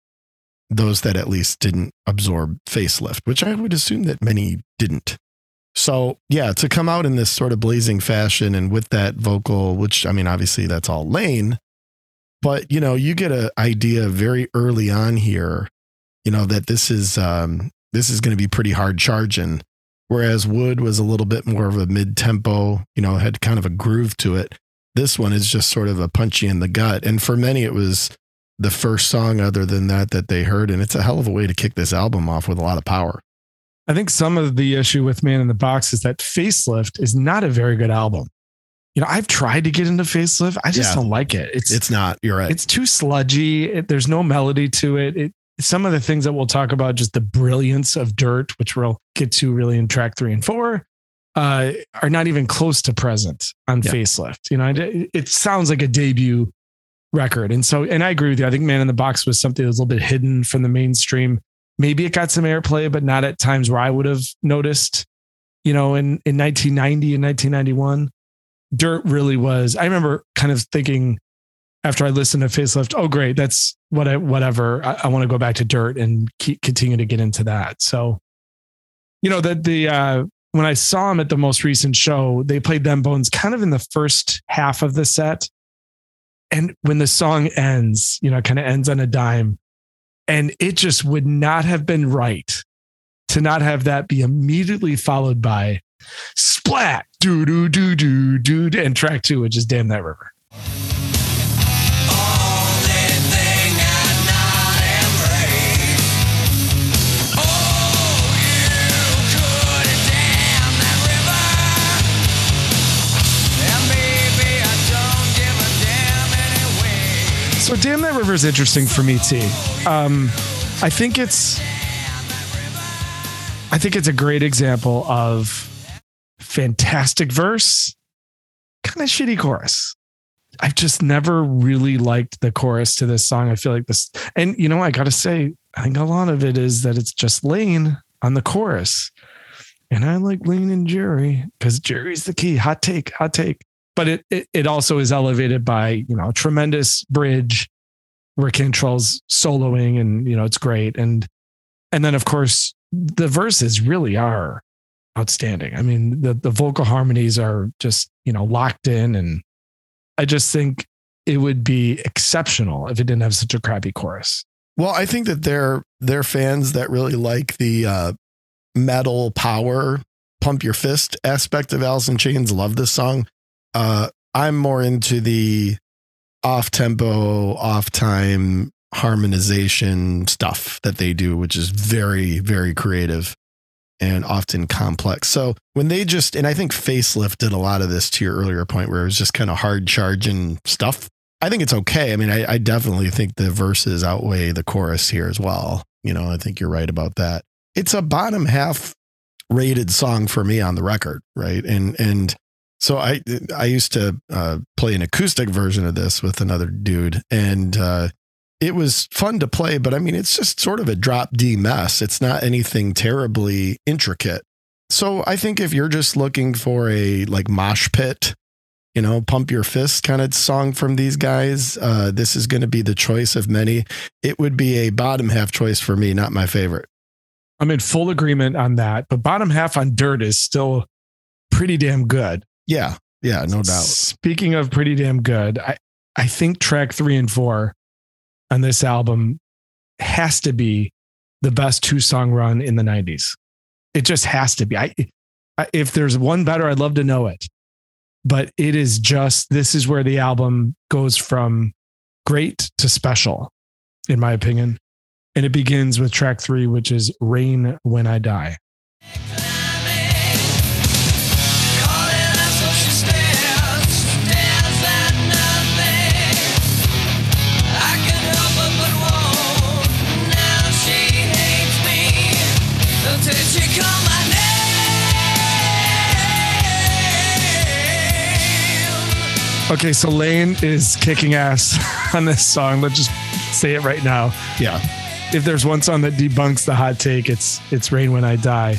Those that at least didn't absorb facelift, which I would assume that many didn't. So, yeah, to come out in this sort of blazing fashion and with that vocal, which I mean, obviously that's all Layne, but you know, you get an idea very early on here, you know, that this is um this is going to be pretty hard charging. Whereas Would was a little bit more of a mid tempo, you know, had kind of a groove to it. This one is just sort of a punchy in the gut. And for many, it was the first song other than that that they heard. And it's a hell of a way to kick this album off with a lot of power. I think some of the issue with Man in the Box is that Facelift is not a very good album. You know, I've tried to get into Facelift. I just Yeah. don't like it. It's It's not, you're right. it's too sludgy. It, there's no melody to it. It some of the things that we'll talk about, just the brilliance of Dirt, which we'll get to really in track three and four, uh, are not even close to present on Yeah. Facelift. You know, it, it sounds like a debut record, and so and I agree with you. I think Man in the Box was something that was a little bit hidden from the mainstream. Maybe it got some airplay, but not at times where I would have noticed. You know, in in 1990 and 1991, Dirt really was. I remember kind of thinking after I listened to Facelift, oh great, that's what I whatever. I, I want to go back to Dirt and keep, continue to get into that. So, you know that the uh, when I saw him at the most recent show, they played them bones kind of in the first half of the set, and when the song ends, you know, kind of ends on a dime, and it just would not have been right to not have that be immediately followed by splat do do do do do and track two, which is damn that river. So damn that river is interesting for me, T. Um, I think it's I think it's a great example of fantastic verse, kind of shitty chorus. I've just never really liked the chorus to this song. I feel like this, and you know, I got to say, I think a lot of it is that it's just Layne on the chorus. And I like Layne and Jerry because Jerry's the key. Hot take, hot take. But it, it it also is elevated by, you know, tremendous bridge where Cantrell's soloing and, you know, it's great. And and then of course the verses really are outstanding. I mean, the the vocal harmonies are just, you know, locked in and I just think it would be exceptional if it didn't have such a crappy chorus. Well, I think that they're they're fans that really like the uh, metal power, pump your fist aspect of Alice in Chains. Love this song. Uh, I'm more into the off tempo, off time harmonization stuff that they do, which is very very creative and often complex. So when they just and I think Facelift did a lot of this to your earlier point where it was just kind of hard charging stuff. I think it's okay. I mean, I, I definitely think the verses outweigh the chorus here as well. You know, I think you're right about that. It's a bottom half rated song for me on the record, right? And and so I I used to uh, play an acoustic version of this with another dude, and uh, it was fun to play. But I mean, it's just sort of a drop D mess. It's not anything terribly intricate. So I think if you're just looking for a like mosh pit, you know, pump your fist kind of song from these guys, uh, this is going to be the choice of many. It would be a bottom half choice for me, not my favorite. I'm in full agreement on that. But bottom half on Dirt is still pretty damn good. Yeah, yeah, no doubt. Speaking of pretty damn good, I, I think track three and four on this album has to be the best two song run in the 90s. It just has to be. I, I if there's one better, I'd love to know it. But it is just this is where the album goes from great to special, in my opinion. And it begins with track three, which is Rain When I Die. Okay, so Layne is kicking ass <laughs> on this song. Let's just say it right now. Yeah. If there's one song that debunks the hot take, it's it's Rain When I Die.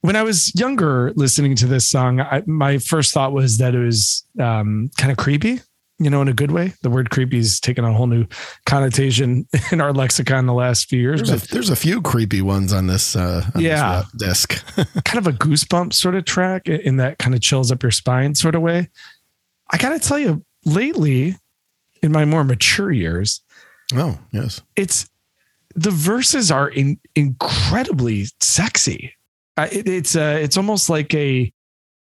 When I was younger listening to this song, I, my first thought was that it was um, kind of creepy, you know, in a good way. The word creepy has taken a whole new connotation <laughs> in our lexicon the last few years. There's a, there's a few creepy ones on this, uh, on Yeah. this disc. <laughs> kind of a goosebump sort of track in that kind of chills up your spine sort of way. I got to tell you, lately, in my more mature years, oh, yes. it's the verses are in, incredibly sexy. Uh, it, it's uh, it's almost like a,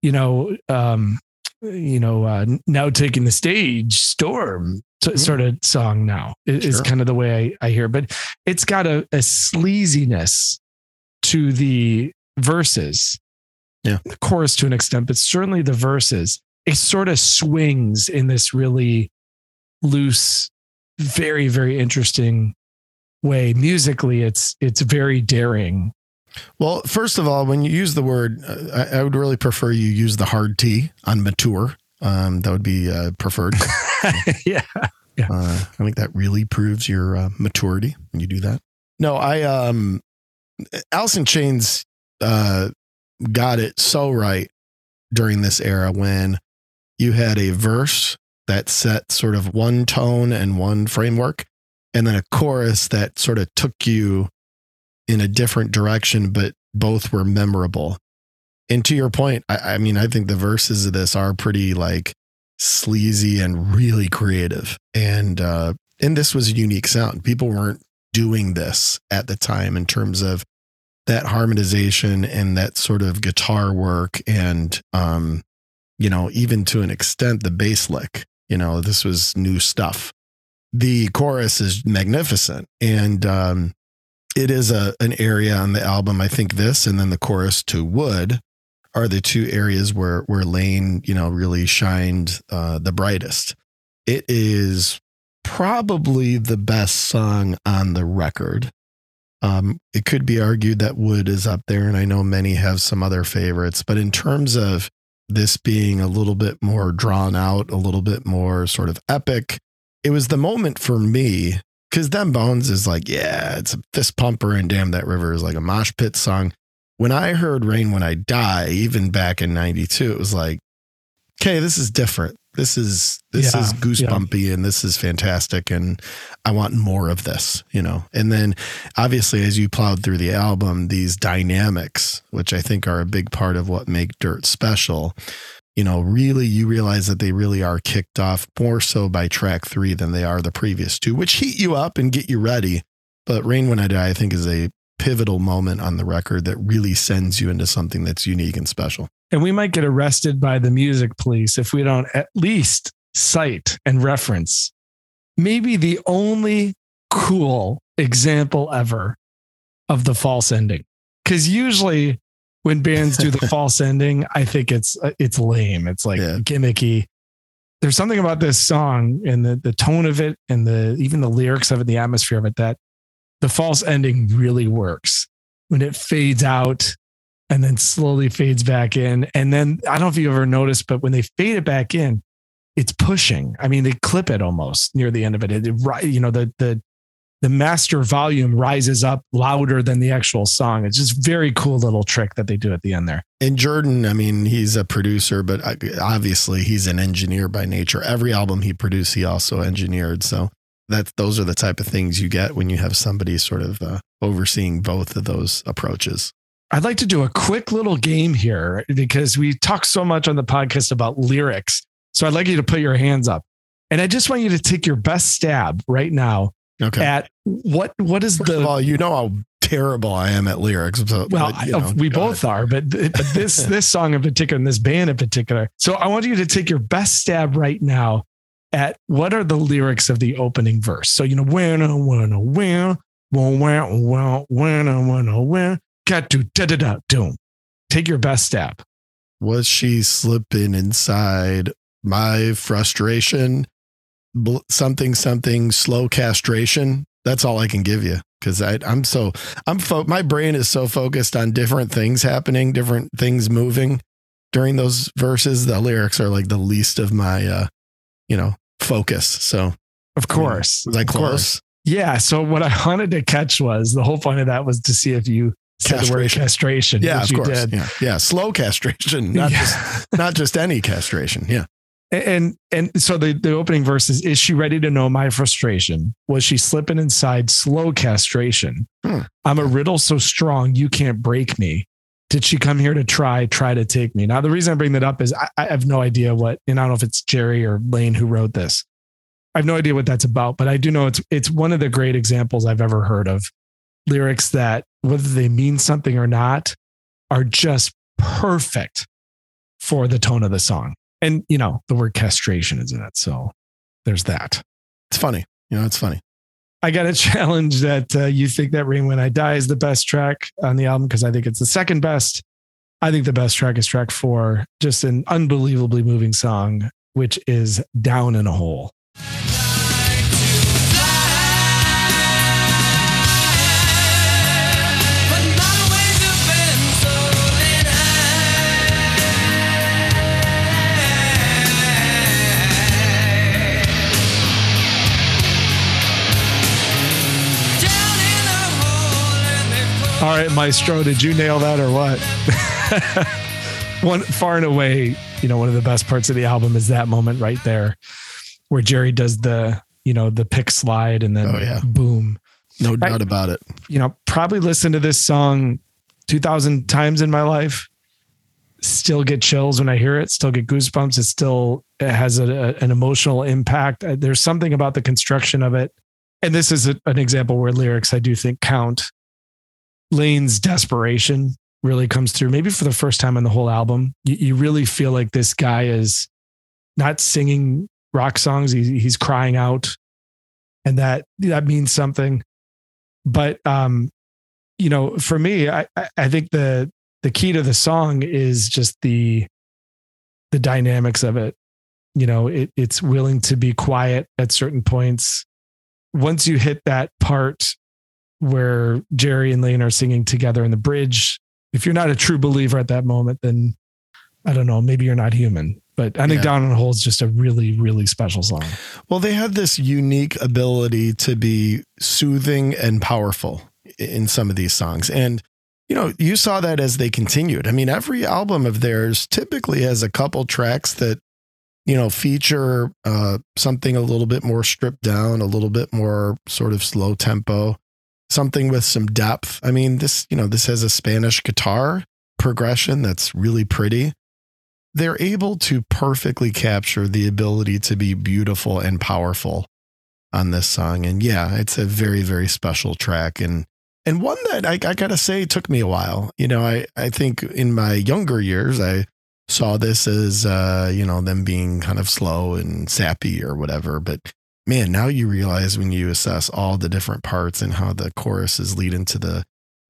you know, um, you know, uh, now taking the stage, storm t- sort of song. Now is Sure. kind of the way I, I hear, but it's got a, a sleaziness to the verses. Yeah. the chorus to an extent, but certainly the verses. It sort of swings in this really loose, very very interesting way. Musically, it's it's very daring. Well, first of all, when you use the word, uh, I, I would really prefer you use the hard T on mature. Um, that would be uh, preferred. <laughs> yeah, Uh, I think that really proves your uh, maturity when you do that. No, I um, Alice Chains uh, got it so right during this era when you had a verse that set sort of one tone and one framework, and then a chorus that sort of took you in a different direction, but both were memorable. And to your point, I, I mean, I think the verses of this are pretty like sleazy and really creative. And uh and this was a unique sound. People weren't doing this at the time in terms of that harmonization and that sort of guitar work and um you know, even to an extent the bass lick. You know, this was new stuff. The chorus is magnificent and um it is a an area on the album. I think this and then the chorus to Would are the two areas where where Layne, you know, really shined uh, the brightest. It is probably the best song on the record. Um, it could be argued that Would is up there, and I know many have some other favorites, but in terms of this being a little bit more drawn out, a little bit more sort of epic, it was the moment for me because Them Bones is like, yeah, it's a fist pumper, and Damn That River is like a mosh pit song when I heard Rain When I Die, even back in 92, it was like, okay, this is different. This is this Yeah, is goosebumpy and this is fantastic and I want more of this, you know. And then obviously as you plowed through the album, these dynamics, which I think are a big part of what make Dirt special, you know, really you realize that they really are kicked off more so by track 3 than they are the previous two, which heat you up and get you ready. But Rain When I Die I think is a pivotal moment on the record that really sends you into something that's unique and special. And we might get arrested by the music police if we don't at least cite and reference maybe the only cool example ever of the false ending. Because usually when bands do the <laughs> false ending, I think it's uh, it's lame. It's like Yeah. gimmicky. There's something about this song and the the tone of it and the even the lyrics of it, the atmosphere of it that the false ending really works when it fades out and then slowly fades back in. And then I don't know if you ever noticed, but when they fade it back in, it's pushing. I mean, they clip it almost near the end of it. It, it you know, the the the master volume rises up louder than the actual song. It's just very cool little trick that they do at the end there. And Jerden, I mean, he's a producer, but obviously he's an engineer by nature. Every album he produced, he also engineered. So that those are the type of things you get when you have somebody sort of uh, overseeing both of those approaches. I'd like to do a quick little game here because we talk so much on the podcast about lyrics. So I'd like you to put your hands up. And I just want you to take your best stab right now okay. at what what is First the well, you know how terrible I am at lyrics. So, well, but, you uh, know, we both ahead. are, but, this <laughs> this song in particular and this band in particular. So I want you to take your best stab right now at what are the lyrics of the opening verse. So you know, when when when when when when when got to da da da doom take your best stab Was she slipping inside my frustration? Bl- something, something, slow castration. That's all I can give you because I'm so, I'm, fo- my brain is so focused on different things happening, different things moving during those verses. The lyrics are like the least of my, uh, you know, focus. So, of course of close? course yeah so what i <laughs> wanted to catch was the whole point of that was to see if you said the word Castration. castration Yeah, of course. did Yeah. Yeah. Slow castration, not Yeah. just, not just any castration. Yeah. And and so the, the opening verse is Is she ready to know my frustration? Was she slipping inside slow castration? Hmm. I'm a riddle so strong you can't break me. Did she come here to try, try to take me? Now, the reason I bring that up is I, I have no idea what, and I don't know if it's Jerry or Layne who wrote this. I have no idea what that's about, but I do know it's it's one of the great examples I've ever heard of lyrics that, whether they mean something or not, are just perfect for the tone of the song and you know the word castration is in it so there's that It's funny. You know, it's funny. i got a <laughs> challenge that uh, you think that rain when i die is the best track on the album because i think it's the second best i think the best track is track four just an unbelievably moving song which is down in a hole all right maestro did you nail that or what <laughs> one far and away you know one of the best parts of the album is that moment right there where jerry does the you know the pick slide and then Oh, yeah. boom No doubt about it. you know, probably listened to this song 2000 times in my life. Still get chills when I hear it, still get goosebumps. It still it has a, a- an emotional impact. Uh, There's something about the construction of it. And this is a, an example where lyrics I do think count. Layne's desperation really comes through, maybe for the first time on the whole album. You, you really feel like this guy is not singing rock songs, he's, he's crying out. And that that means something but um you know for me I, I think the the key to the song is just the the dynamics of it you know it, it's willing to be quiet at certain points once you hit that part where jerry and layne are singing together in the bridge if you're not a true believer at that moment then i don't know maybe you're not human but i think Yeah. down hole is just a really really special song Well, they had this unique ability to be soothing and powerful in some of these songs. And, you know, you saw that as they continued. I mean, every album of theirs typically has a couple tracks that, you know, feature uh, something a little bit more stripped down, a little bit more sort of slow tempo, something with some depth. I mean, this, you know, this has a Spanish guitar progression that's really pretty they're able to perfectly capture the ability to be beautiful and powerful on this song. And yeah, it's a very, very special track. And and one that I, I gotta say took me a while. You know, I, I think in my younger years I saw this as uh, you know, them being kind of slow and sappy or whatever. But man, now you realize when you assess all the different parts and how the choruses lead into the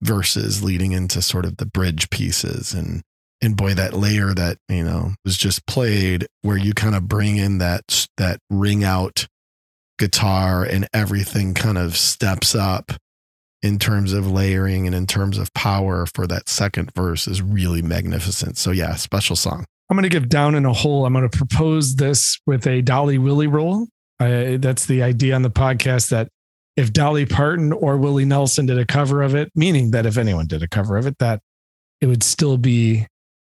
verses leading into sort of the bridge pieces and and boy that layer that you know was just played where you kind of bring in that that ring out guitar and everything kind of steps up in terms of layering and in terms of power for that second verse is really magnificent so yeah special song I'm going to give down in a hole. I'm going to propose this with a Dolly Willy roll. Uh, that's the idea on the podcast that if Dolly Parton or Willie Nelson did a cover of it, meaning that if anyone did a cover of it, that it would still be,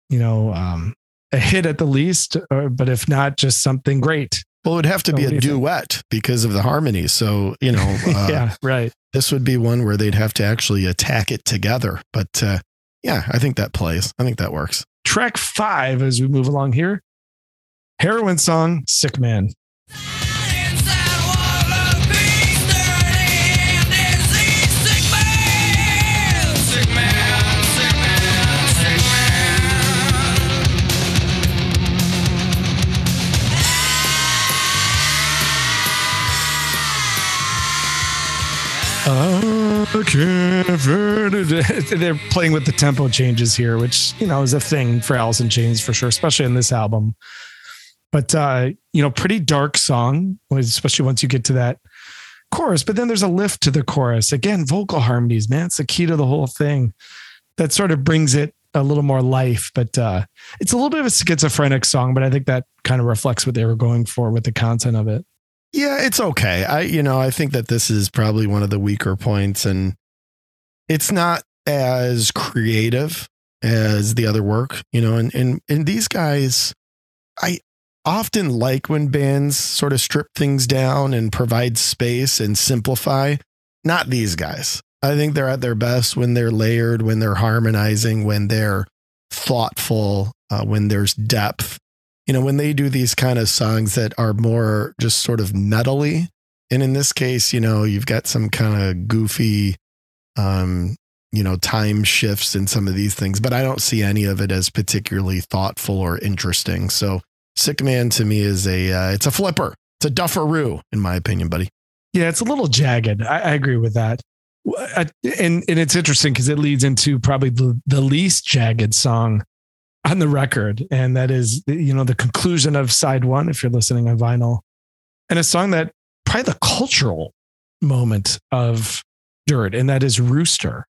you know, um, a hit at the least, or, but if not, just something great. Well, it would have to So be a you think? duet because of the harmony. So, you know, <laughs> uh, yeah, right. this would be one where they'd have to actually attack it together. But uh, yeah, I think that plays. I think that works. Track five as we move along here. Heroin song, Sick Man. They're playing with the tempo changes here, which you know is a thing for in Chains for sure, especially in this album. But uh, you know, pretty dark song, especially once you get to that chorus. But then there's a lift to the chorus. Again, vocal harmonies, man, it's the key to the whole thing. That sort of brings it a little more life. But uh, it's a little bit of a schizophrenic song, but I think that kind of reflects what they were going for with the content of it. Yeah, it's okay. I, you know, I think that this is probably one of the weaker points and it's not as creative as the other work, you know, and, and, and these guys, I often like when bands sort of strip things down and provide space and simplify. Not these guys. I think they're at their best when they're layered, when they're harmonizing, when they're thoughtful, uh, when there's depth you know, when they do these kind of songs that are more just sort of metally, and in this case, you know, you've got some kind of goofy, um, you know, time shifts in some of these things, but I don't see any of it as particularly thoughtful or interesting. So, Sick Man to me is a, uh, it's a flipper, it's a dufferoo, in my opinion, buddy. Yeah, it's a little jagged. I, I agree with that. I- And and it's interesting because it leads into probably the, the least jagged song on the record. And that is, you know, the conclusion of side one, if you're listening on vinyl. And a song that probably the cultural moment of Dirt, and that is Rooster.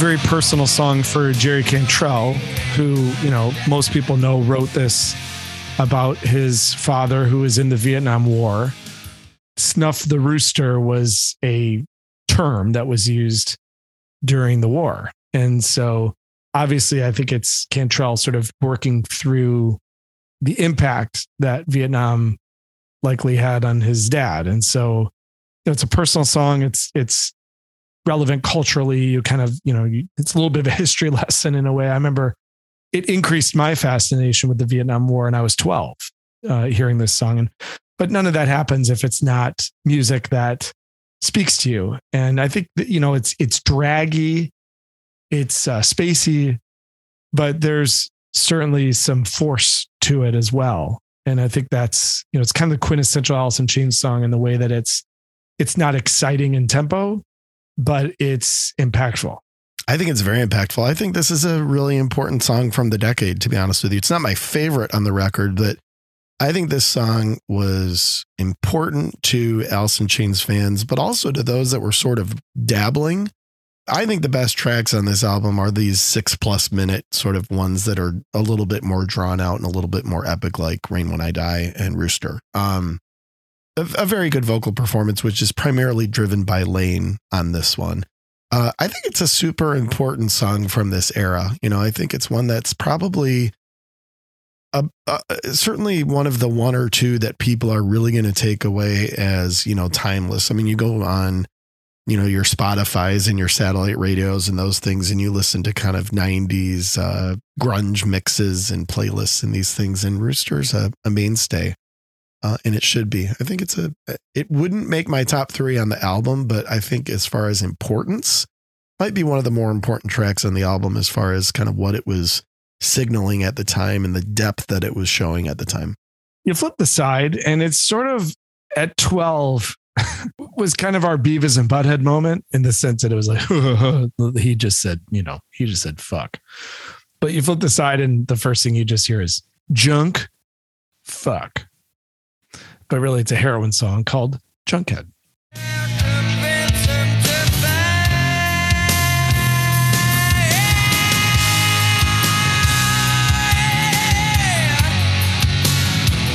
Very personal song for Jerry Cantrell, who, you know, most people know wrote this about his father who was in the Vietnam War. Snuff the Rooster was a term that was used during the war. And so obviously, I think it's Cantrell sort of working through the impact that Vietnam likely had on his dad. And so it's a personal song. It's, it's, relevant culturally. You kind of, you know, you, it's a little bit of a history <laughs> lesson in a way. I remember it increased my fascination with the Vietnam War, and I was 12 uh, hearing this song. And but none of that happens if it's not music that speaks to you. And I think that, you know, it's it's draggy, it's uh, spacey, but there's certainly some force to it as well. And I think that's you know it's kind of the quintessential Alice in Chains song in the way that it's it's not exciting in tempo, but it's impactful. I think it's very impactful. I think this is a really important song from the decade, to be honest with you. It's not my favorite on the record, but I think this song was important to Alice in Chains fans, but also to those that were sort of dabbling. I think the best tracks on this album are these six plus minute sort of ones that are a little bit more drawn out and a little bit more epic, like Rain When I Die and Rooster. Um, a, a very good vocal performance, which is primarily driven by Layne on this one. Uh, I think it's a super important song from this era. You know, I think it's one that's probably a, a, certainly one of the one or two that people are really going to take away as, you know, timeless. I mean, you go on, you know, your Spotify's and your satellite radios and those things, and you listen to kind of 90s uh, grunge mixes and playlists and these things, and Rooster's a, a mainstay. Uh, and it should be. I think it's a. It wouldn't make my top three on the album, but I think as far as importance, might be one of the more important tracks on the album as far as kind of what it was signaling at the time and the depth that it was showing at the time. You flip the side, and it's sort of at 12 <laughs> was kind of our Beavis and Butthead moment in the sense that it was like, <laughs> he just said, you know, he just said fuck. But you flip the side, and the first thing you just hear is junk, fuck. But really, it's a heroin song called Junkhead.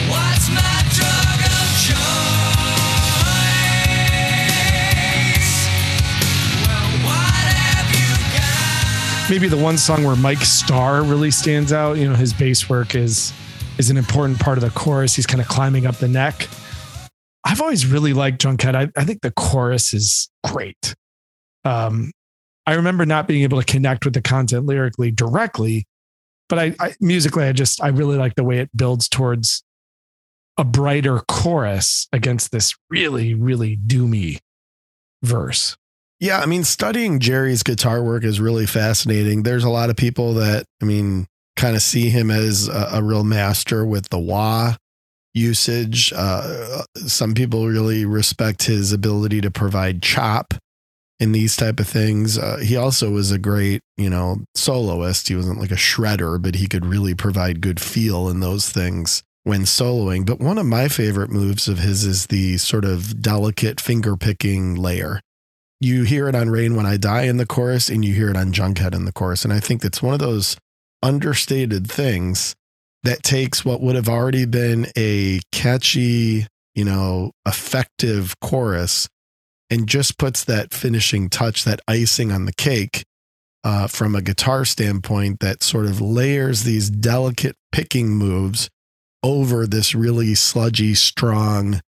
What's my drug of choice? Well, what have you got? maybe the one song where Mike Starr really stands out. You know, his bass work is is an important part of the chorus. He's kind of climbing up the neck. I've always really liked Junkhead. I, I think the chorus is great. Um, I remember not being able to connect with the content lyrically directly, but I, I musically, I just I really like the way it builds towards a brighter chorus against this really, really doomy verse. Yeah, I mean, studying Jerry's guitar work is really fascinating. There's a lot of people that, I mean, kind of see him as a, a real master with the wah usage. Uh, some people really respect his ability to provide chop in these type of things. Uh, he also was a great, you know, soloist. He wasn't like a shredder, but he could really provide good feel in those things when soloing. But one of my favorite moves of his is the sort of delicate finger picking layer you hear it on Rain When I Die in the chorus, and you hear it on Junkhead in the chorus. And I think that's one of those understated things that takes what would have already been a catchy, you know, effective chorus and just puts that finishing touch, that icing on the cake uh, from a guitar standpoint that sort of layers these delicate picking moves over this really sludgy, strong,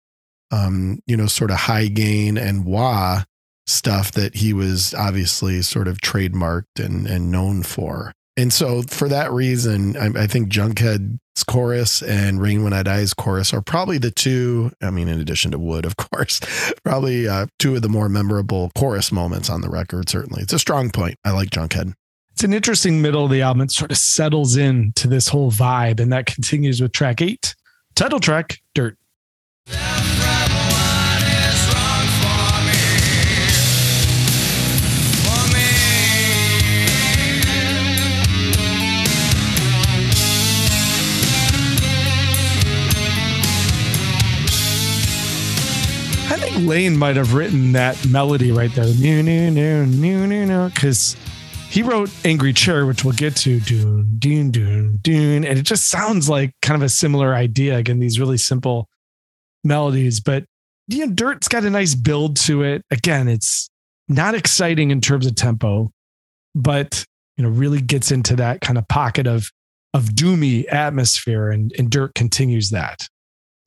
um, you know, sort of high gain and wah stuff that he was obviously sort of trademarked and, and known for. And so for that reason, I, I think Junkhead's chorus and Rain When I Die's chorus are probably the two, I mean, in addition to Would, of <laughs> course, probably uh, two of the more memorable chorus moments on the record, certainly. It's a strong point. I like Junkhead. It's an interesting middle of the album. It sort of settles in to this whole vibe, and that continues with track eight, title track, Dirt. Layne might have written that melody right there. No, no, no, no, no. Because he wrote Angry Chair, which we'll get to. Doon, doon, doon, doon. And it just sounds like kind of a similar idea. Again, these really simple melodies. But, you know, Dirt's got a nice build to it. Again, it's not exciting in terms of tempo, but, you know, really gets into that kind of pocket of, of doomy atmosphere. And, and Dirt continues that.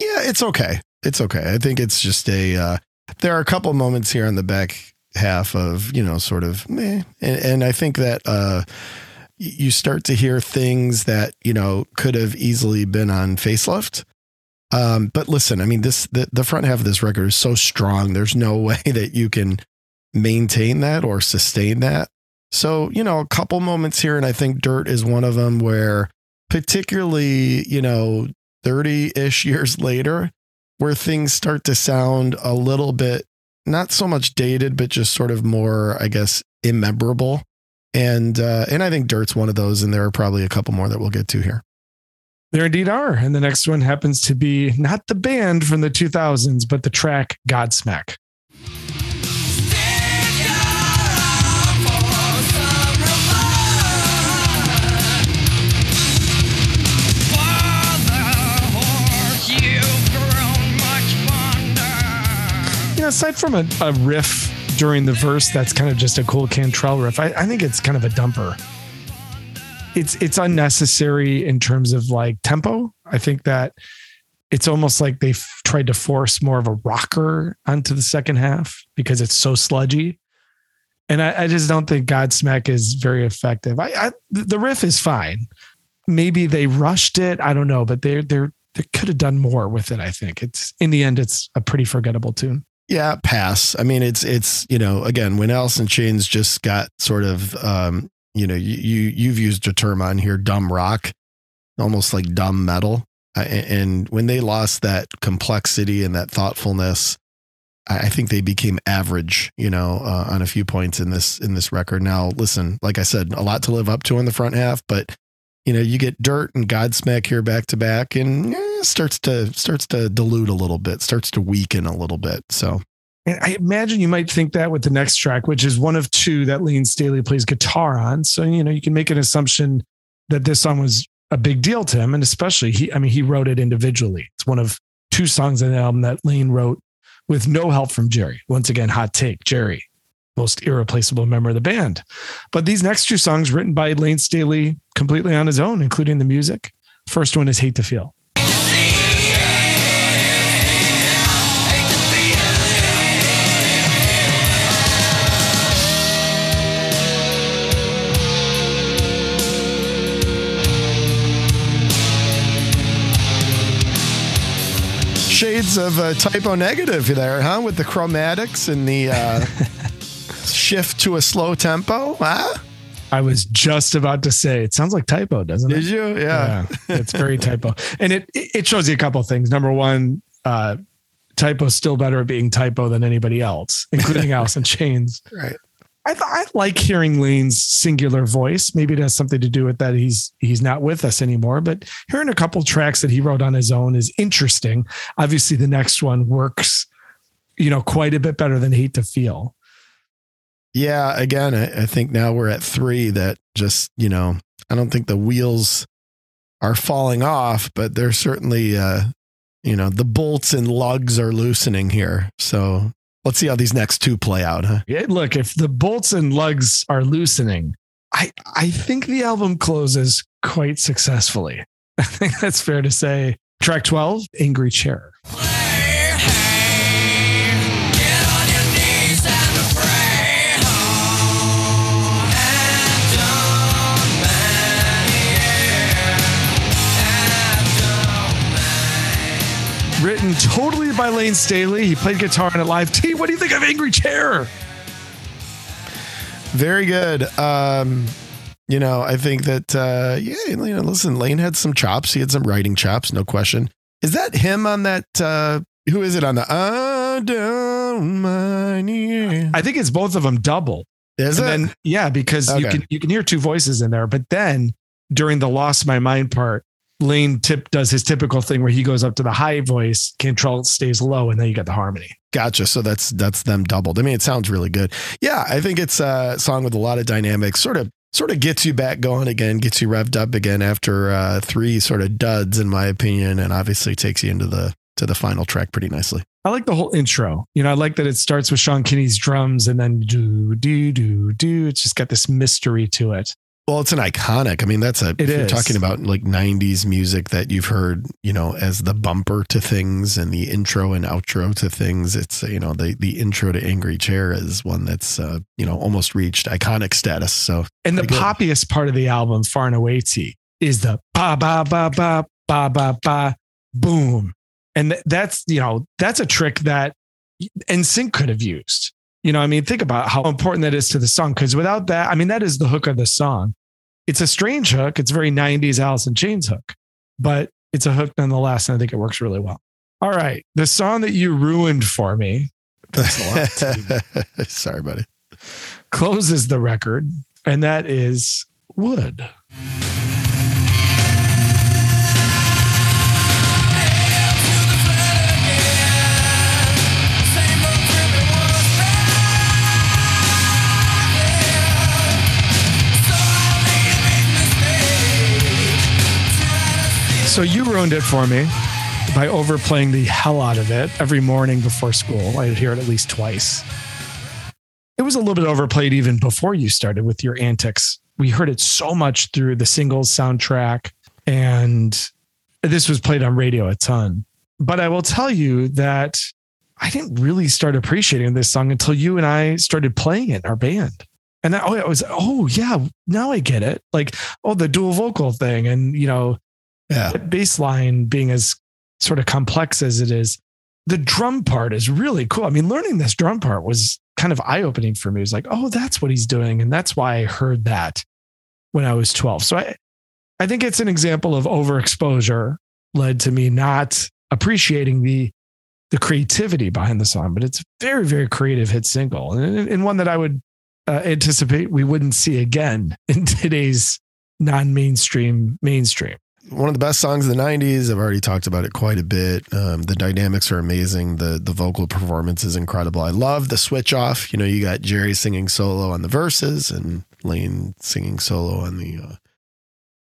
Yeah, it's okay. It's okay. I think it's just a. Uh, there are a couple moments here on the back half of you know sort of meh, and, and I think that uh, you start to hear things that you know could have easily been on facelift. Um, but listen, I mean this the, the front half of this record is so strong. There's no <laughs> way that you can maintain that or sustain that. So you know a couple moments here, and I think Dirt is one of them where particularly you know 30 ish years later where things start to sound a little bit not so much dated but just sort of more i guess immemorable and uh and i think dirt's one of those and there are probably a couple more that we'll get to here There indeed are. And the next one happens to be not the band from the 2000s, but the track Godsmack. Aside from a, a riff during the verse, that's kind of just a cool Cantrell riff. I, I think it's kind of a dumper. It's it's unnecessary in terms of like tempo. I think that it's almost like they've tried to force more of a rocker onto the second half because it's so sludgy. And I, I just don't think Godsmack is very effective. I, I the riff is fine. Maybe they rushed it. I don't know, but they're they're they could have done more with it. I think it's in the end, it's a pretty forgettable tune. Yeah pass i mean it's it's you know again when in chains just got sort of um you know you, you you've used a term on here dumb rock almost like dumb metal and when they lost that complexity and that thoughtfulness I I think they became average, you know, uh, on a few points in this in this record. Now, listen, like I said, a lot to live up to in the front half, but you know, you get Dirt and Godsmack here back to back, and eh, starts to starts to dilute a little bit, starts to weaken a little bit. So And I imagine you might think that with the next track, which is one of two that Layne Staley plays guitar on. So, you know, you can make an assumption that this song was a big deal to him. And especially he, I mean, he wrote it individually. It's one of two songs on the album that Layne wrote with no help from Jerry. Once again, hot take, Jerry, most irreplaceable member of the band. But these next two songs written by Layne Staley completely on his own, including the music. First one is Hate to Feel. Shades of uh, Type O Negative there, huh? With the chromatics and the uh, <laughs> shift to a slow tempo, huh? I was just about to say it sounds like Type O, doesn't it? Did you? Yeah. it's very Type O, and it it shows you a couple of things. Number one, uh, Type O's still better at being Type O than anybody else, including <laughs> Alice in Chains. Right. I th- I like hearing Layne's singular voice. Maybe it has something to do with that he's he's not with us anymore. But hearing a couple tracks that he wrote on his own is interesting. Obviously, the next one works, you know, quite a bit better than Hate to Feel. Yeah. Again, I, I think now we're at three that just, you know, I don't think the wheels are falling off, but they're certainly, uh, you know, the bolts and lugs are loosening here. So let's see how these next two play out, huh? Yeah, look, if the bolts and lugs are loosening, I I think the album closes quite successfully. <laughs> I think that's fair to say. Track 12, Angry Chair. Written totally by Layne Staley. He played guitar on it live. T, what do you think of Angry Chair? Very good. Um, you know, I think that uh yeah, you know, listen, Layne had some chops. He had some writing chops, no question. Is that him on that uh who is it on the I don't mind? I think it's both of them double. Is it? then yeah, because you can you can hear two voices in there. But then during the lost my mind part, Layne tip does his typical thing where he goes up to the high voice, Cantrell stays low, and then you get the harmony. Gotcha. So that's that's them doubled. I mean, it sounds really good. Yeah, I think it's a song with a lot of dynamics. Sort of sort of gets you back going again, gets you revved up again after uh, three sort of duds, in my opinion, and obviously takes you into the to the final track pretty nicely. I like the whole intro. You know, I like that it starts with Sean Kinney's drums and then do do do do. It's just got this mystery to it. Well, it's an iconic. I mean, that's a. It if you're talking about like '90s music that you've heard, you know, as the bumper to things and the intro and outro to things. It's you know the the intro to Angry Chair is one that's uh, you know almost reached iconic status. So And the poppiest part of the album, far and away, T, is the ba ba ba ba ba ba ba boom, and th- that's you know that's a trick that NSYNC could have used. You know, I mean, think about how important that is to the song. Because without that, I mean, that is the hook of the song. It's a strange hook. It's very '90s Alice in Chains hook, but it's a hook nonetheless, and I think it works really well. All right, the song that you ruined for me. Thanks a lot. <laughs> Sorry, buddy. closes the record, and that is Would. So you ruined it for me by overplaying the hell out of it every morning before school. I'd hear it at least twice. It was a little bit overplayed even before you started with your antics. We heard it so much through the singles soundtrack, and this was played on radio a ton. But I will tell you that I didn't really start appreciating this song until you and I started playing it in our band. And that, oh, it was, oh, yeah, now I get it. Like, oh, the dual vocal thing. And, you know, Yeah. bass line being as sort of complex as it is, the drum part is really cool. I mean, learning this drum part was kind of eye opening for me. It was like, oh, that's what he's doing. And that's why I heard that when I was 12. So I, I think it's an example of overexposure led to me not appreciating the the creativity behind the song, but it's a very, very creative hit single and, and one that I would uh, anticipate we wouldn't see again <laughs> in today's non-mainstream mainstream. One of the best songs of the '90s. I've already talked about it quite a bit. Um, the dynamics are amazing. the The vocal performance is incredible. I love the switch off. You know, you got Jerry singing solo on the verses and Layne singing solo on the uh,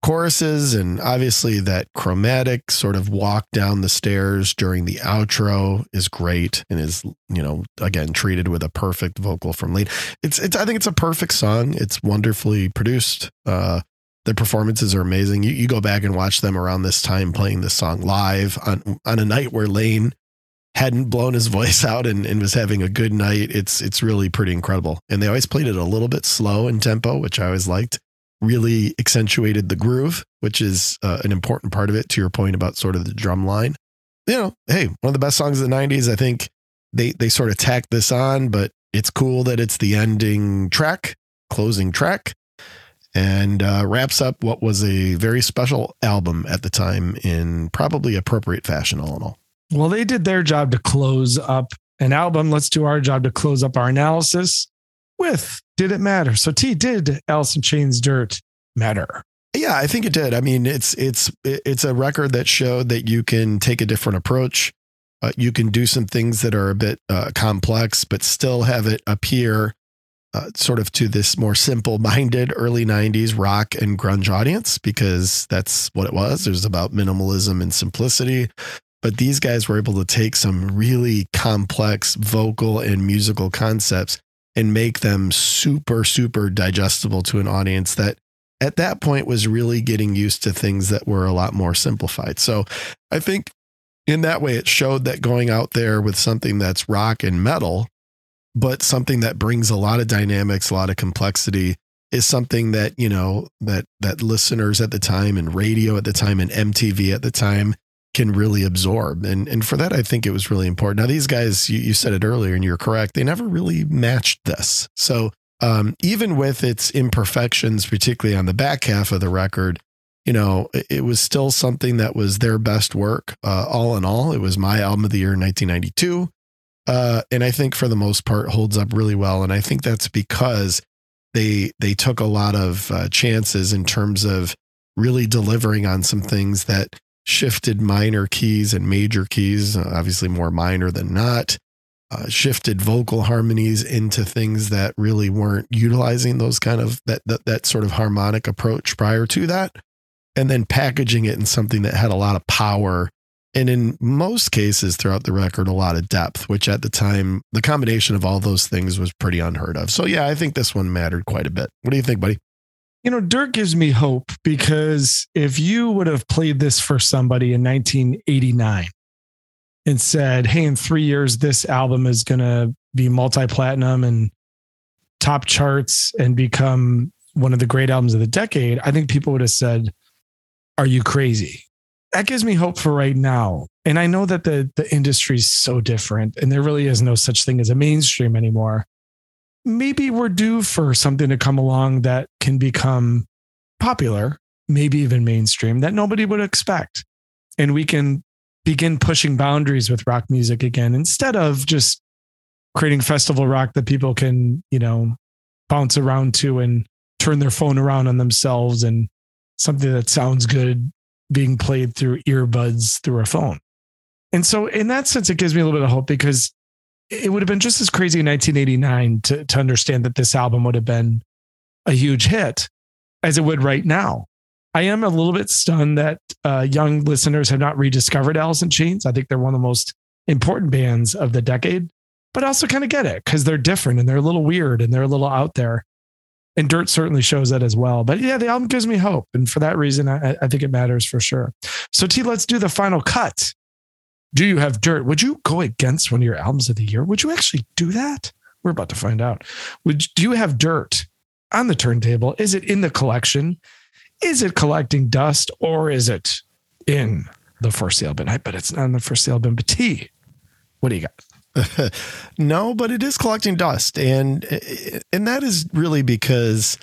choruses, and obviously that chromatic sort of walk down the stairs during the outro is great and is you know again treated with a perfect vocal from Layne. It's it's I think it's a perfect song. It's wonderfully produced. Uh, the performances are amazing. You, you go back and watch them around this time playing this song live on on a night where Layne hadn't blown his <laughs> voice out and, and was having a good night. It's it's really pretty incredible. And they always played it a little bit slow in tempo, which I always liked. Really accentuated the groove, which is uh, an important part of it. To your point about sort of the drum line, you know, hey, one of the best songs of the '90s. I think they they sort of tacked this on, but it's cool that it's the ending track, closing track and uh, wraps up what was a very special album at the time in probably appropriate fashion, all in all. Well, they did their job to close up an album. Let's do our job to close up our analysis with Did It Matter? So, T, did Alice in Chains Dirt matter? Yeah, I think it did. I mean, it's it's it's a record that showed that you can take a different approach. Uh, you can do some things that are a bit uh, complex, but still have it appear uh, sort of to this more simple minded early 90s rock and grunge audience because that's what it was. It was about minimalism and simplicity. But these guys were able to take some really complex vocal and musical concepts and make them super, super digestible to an audience that at that point was really getting used to things that were a lot more simplified. So I think in that way, it showed that going out there with something that's rock and metal but something that brings a lot of dynamics, a lot of complexity is something that, you know, that that listeners at the time and radio at the time and MTV at the time can really absorb. And and for that I think it was really important. Now these guys, you, you said it earlier and you're correct, they never really matched this. So um, even with its imperfections, particularly on the back half of the record, you know, it, it was still something that was their best work. Uh, all in all, it was my album of the year in 1992. Uh, and I think for the most part holds up really well. And I think that's because they they took a lot of uh, chances in terms of really delivering on some things that shifted minor keys and major keys, obviously more minor than not. Uh, shifted vocal harmonies into things that really weren't utilizing those kind of that, that that sort of harmonic approach prior to that, and then packaging it in something that had a lot of power and in most cases throughout the record, a lot of depth, which at the time, the combination of all those things was pretty unheard of. So, yeah, I think this one mattered quite a bit. What do you think, buddy? You know, Dirt gives me hope because if you would have played this for somebody in 1989 and said, hey, in three years, this album is going to be multi platinum and top charts and become one of the great albums of the decade, I think people would have said, Are you crazy? That gives me hope for right now. And I know that the the industry is so different and there really is no such thing as a mainstream anymore. Maybe we're due for something to come along that can become popular, maybe even mainstream that nobody would expect. And we can begin pushing boundaries with rock music again instead of just creating festival rock that people can, you know, bounce around to and turn their phone around on themselves and something that sounds good being played through earbuds through a phone. And so, in that sense, it gives me a little bit of hope because it would have been just as crazy in 1989 to, to understand that this album would have been a huge hit as it would right now. I am a little bit stunned that uh, young listeners have not rediscovered Alice in Chains. I think they're one of the most important bands of the decade, but also kind of get it because they're different and they're a little weird and they're a little out there and dirt certainly shows that as well. But yeah the album gives me hope. And for that reason i, I think it matters for sure. So t let's do the final cut. Do you have dirt? Would you go against one of your albums of the year? Would you actually do that? We're about to find out. Would do you have dirt on the turntable? Is it in the collection? Is it collecting dust or is it in the for sale bin? I bet it's not in the for sale bin but t what do you got no, but it is collecting dust, and and that is really because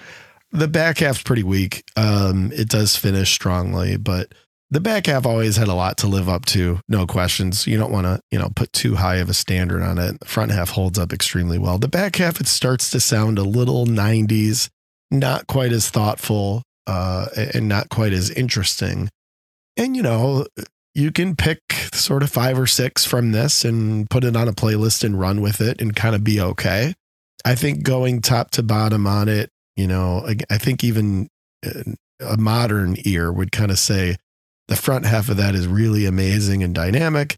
the back half's pretty weak. Um, it does finish strongly, but the back half always had a lot to live up to, no questions. You don't want to, you know, put too high of a standard on it. The front half holds up extremely well. The back half it starts to sound a little 90s, not quite as thoughtful, uh, and not quite as interesting. and you know, you can pick sort of five or six from this and put it on a playlist and run with it and kind of be okay. I think going top to bottom on it, you know, I, think even uh, a modern ear would kind of say the front half of that is really amazing and dynamic,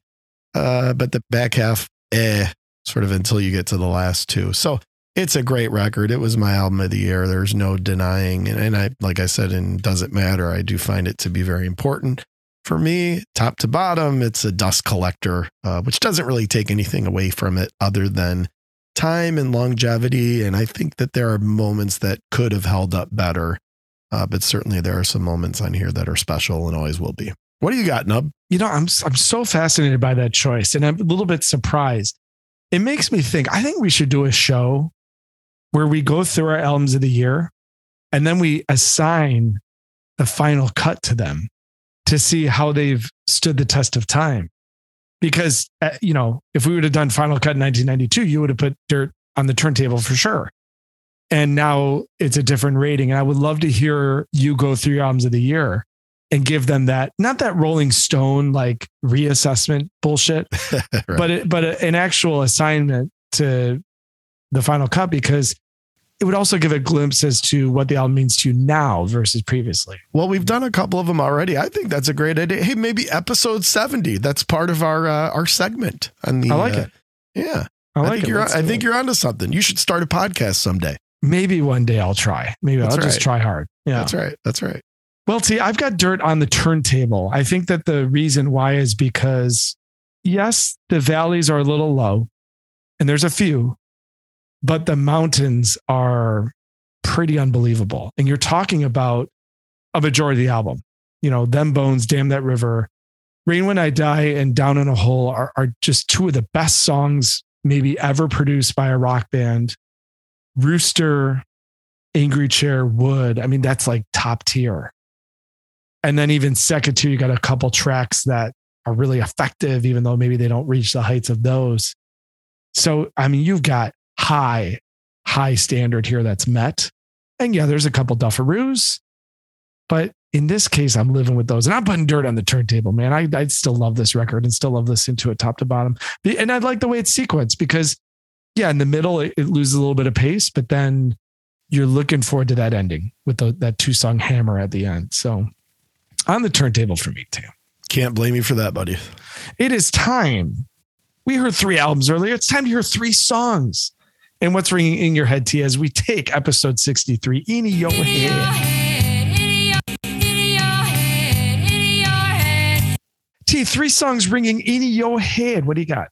uh, but the back half, eh, sort of until you get to the last two. So it's a great record. It was my album of the year. There's no denying. And, and I, like I said, and does it matter? I do find it to be very important. For me, top to bottom, it's a dust collector, uh, which doesn't really take anything away from it other than time and longevity. And I think that there are moments that could have held up better. Uh, but certainly there are some moments on here that are special and always will be. What do you got, Nub? You know, I'm I'm so fascinated by that choice, and I'm a little bit surprised. It makes me think. I think we should do a show where we go through our albums of the year, and then we assign the final cut to them to see how they've stood the test of time. Because uh, you know, if we would have done Final Cut in 1992, you would have put Dirt on the turntable for sure. And now it's a different rating. And I would love to hear you go through your albums of the year and give them that, not that Rolling Stone like reassessment bullshit, <laughs> Right. but it, but an actual assignment to the final cut because it would also give a glimpse as to what the album means to you now versus previously. Well, we've done a couple of them already. I think that's a great idea. Hey, maybe episode 70. That's part of our uh, our segment on the I like uh, it. Yeah. I I, like think it. you're Let's I think it. you're onto something. You should start a podcast someday. maybe one day I'll try. Maybe That's I'll just try hard. Yeah. That's right. That's right. Well, see, I've got dirt on the turntable. I think that the reason why is because, yes, the valleys are a little low, and there's a few, but the mountains are pretty unbelievable. And you're talking about a majority of the album. You know, Them Bones, Damn That River, Rain When I Die, and Down in a Hole are, are just two of the best songs maybe ever produced by a rock band. Rooster, Angry Chair, Would. I mean, that's like top tier. And then even second tier, you got a couple tracks that are really effective, even though maybe they don't reach the heights of those. So, I mean, you've got high, high standard here that's met. And yeah, there's a couple dufferoos, but in this case, I'm living with those. And I'm putting dirt on the turntable, man. I, I still love this record and still love listening to it top to bottom. And I like the way it's sequenced because, yeah, in the middle, it, it loses a little bit of pace, but then you're looking forward to that ending with the, that two song hammer at the end. So on the turntable for me, too. Can't blame you for that, buddy. It is time. We heard three albums earlier. It's time to hear three songs. And what's ringing in your head, T, as we take episode 63, In Your Head. T, three songs ringing in your head. What do you got?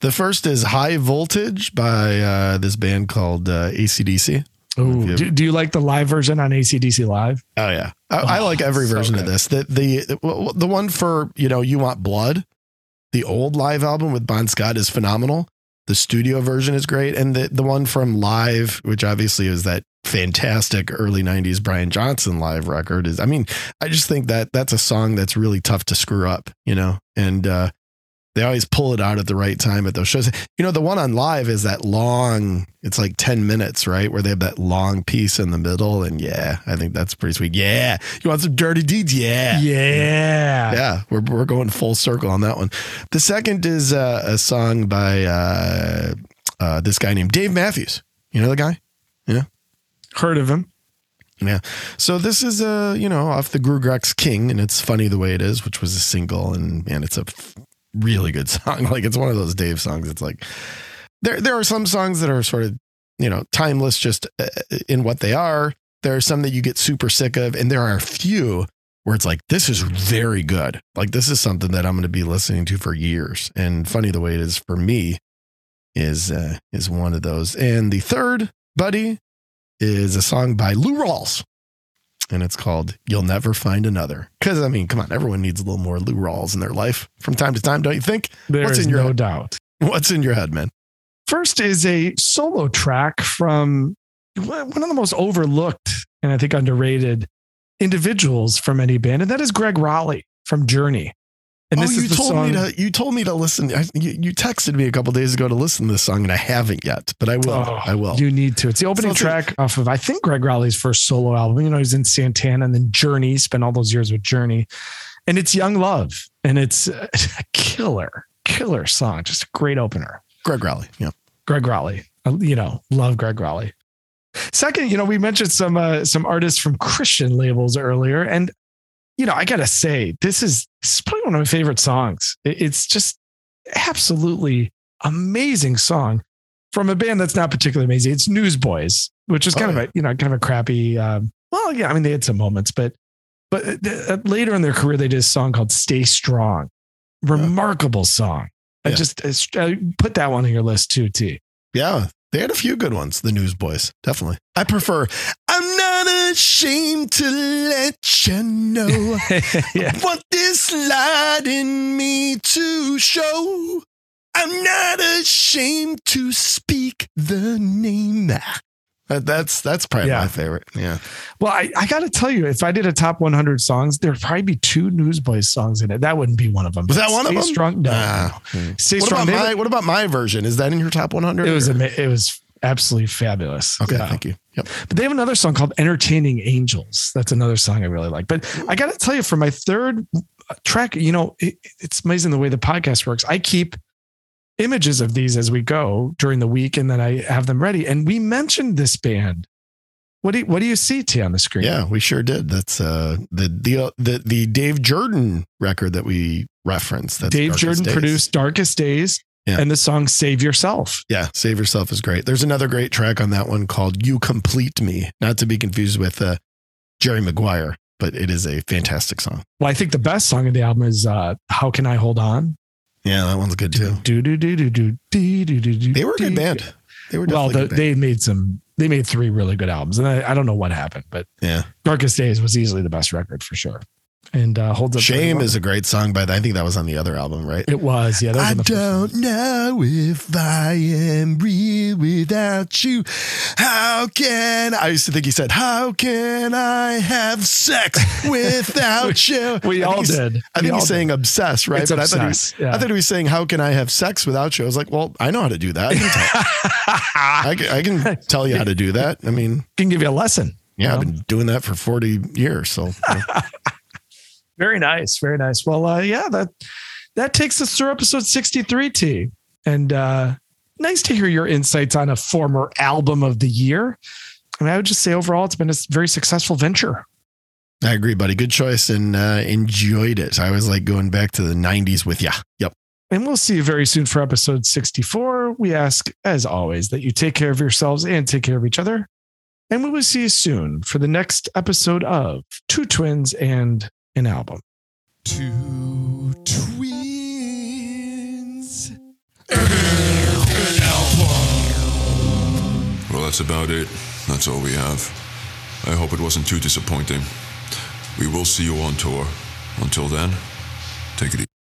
The first is High Voltage by uh, this band called uh, ACDC. Ooh, Yep. do, do you like the live version on ACDC Live? Oh yeah, I, I Oh, like every so version of this. The the the one for you know you want blood, the old live album with Bon Scott is phenomenal. The studio version is great, and the the one from live, which obviously is that fantastic early '90s Brian Johnson live record, is. I mean, I just think that that's a song that's really tough to screw up, you know, and uh, they always pull it out at the right time at those shows. You know, the one on live is that long, it's like 10 minutes, right? Where they have that long piece in the middle. And yeah, I think that's pretty sweet. Yeah. You want some dirty deeds? Yeah. Yeah. Yeah. We're, we're going full circle on that one. The second is uh, a song by uh, uh, this guy named Dave Matthews. You know the guy? Yeah. Heard of him. Yeah. So this is uh, you know, off the GrooGrux King, and it's funny the way it is, which was a single, and man, it's a f- really good <laughs> song. Like it's one of those Dave songs. It's like there there are some songs that are sort of you know timeless just uh, in what they are. There are some that you get super sick of, and there are a few where it's like this is very good. Like this is something that I'm going to be listening to for years. And funny the way it is for me is uh, is one of those. And the third, buddy, is a song by Lou Rawls. And it's called You'll Never Find Another. Because, I mean, come on, everyone needs a little more Lou Rawls in their life from time to time, don't you think? There What's is in your no head? doubt. What's in your head, man? First is a solo track from one of the most overlooked and I think underrated individuals from any band, and that is Gregg Rolie from Journey. And oh, you told song. me to. You told me to listen. I, you, you texted me a couple days ago to listen to this song, and I haven't yet, but I will. Oh, I will. You need to. It's the opening So track off of I think Gregg Rolie's first solo album. You know, he's in Santana and then Journey. Spent all those years with Journey, and it's Young Love, and it's <laughs> a killer, killer song. Just a great opener. Gregg Rolie. Yeah. Gregg Rolie. Uh, You know, love Gregg Rolie. Second, you know, we mentioned some uh, some artists from Christian labels earlier, and you know, I gotta say, this is, this is probably one of my favorite songs. It's just absolutely amazing song from a band that's not particularly amazing. It's Newsboys, which is kind Oh, of a you know kind of a crappy. Um, well, yeah, I mean they had some moments, but but uh, later in their career they did a song called "Stay Strong," remarkable song. I Yeah. just uh, put that one on your list too, T. Yeah. They had a few good ones, the Newsboys. Definitely. I prefer, I'm not ashamed to let you know <laughs> yeah. what this light in me to show. I'm not ashamed to speak the name. That, that's that's probably Yeah. my favorite. Yeah. Well, I, I got to tell you, if I did a top 100 songs, there'd probably be two Newsboys songs in it. That wouldn't be one of them. Was that one of Stay them? Strong. No, Ah. Stay What Strong. about my what about my version? Is that in your top 100? it was or- it was absolutely fabulous. Okay, Yeah. thank you. Yep. But they have another song called Entertaining Angels. That's another song I really like. But I got to tell you, for my third track, you know, it, it's amazing the way the podcast works. I keep images of these as we go during the week and then I have them ready. And we mentioned this band. What do you, what do you see T on the screen? Yeah, we sure did. That's uh the the the, the Dave Jerden record that we referenced. That's Dave Darkest Jerden Days. produced Darkest Days Yeah. and the song Save Yourself. Yeah, Save Yourself is great. There's another great track on that one called You Complete Me, not to be confused with uh, Jerry Maguire, but it is a fantastic song. Well, I think the best song of the album is uh, How Can I Hold On? Yeah, that one's good too. Do do do do do do do do. They were a good band. They were well. The, they made some. They made three really good albums, and I, I don't know what happened, but yeah, Darkest Days was easily the best record for sure and uh, holds up. Shame well. is a great song, but I think that was on the other album, right? It was, yeah. Was I on the one. don't know if I am real without you. How can I used to think he said, How can I have sex <laughs> without you? We I think all did. I think all he's did. saying obsess, right? It's but I thought, he was, yeah. I thought he was saying, How can I have sex without you? I was like, Well, I know how to do that. I can tell, <laughs> I can, I can tell you how to do that. I mean, Can give you a lesson. yeah, I've been doing that for 40 years. So <laughs> Very nice, very nice. Well, uh, yeah that that takes us through episode sixty three. T and uh, nice to hear your insights on a former album of the year. I mean, I would just say overall, it's been a very successful venture. I agree, buddy. Good choice and uh, enjoyed it. I was like going back to the 90s with you. Yep. And we'll see you very soon for episode 64. We ask, as always, that you take care of yourselves and take care of each other. And we will see you soon for the next episode of Two Twins and an Album. Two twins. Well, that's about it. That's all we have. I hope it wasn't too disappointing. We will see you on tour. Until then, take it easy.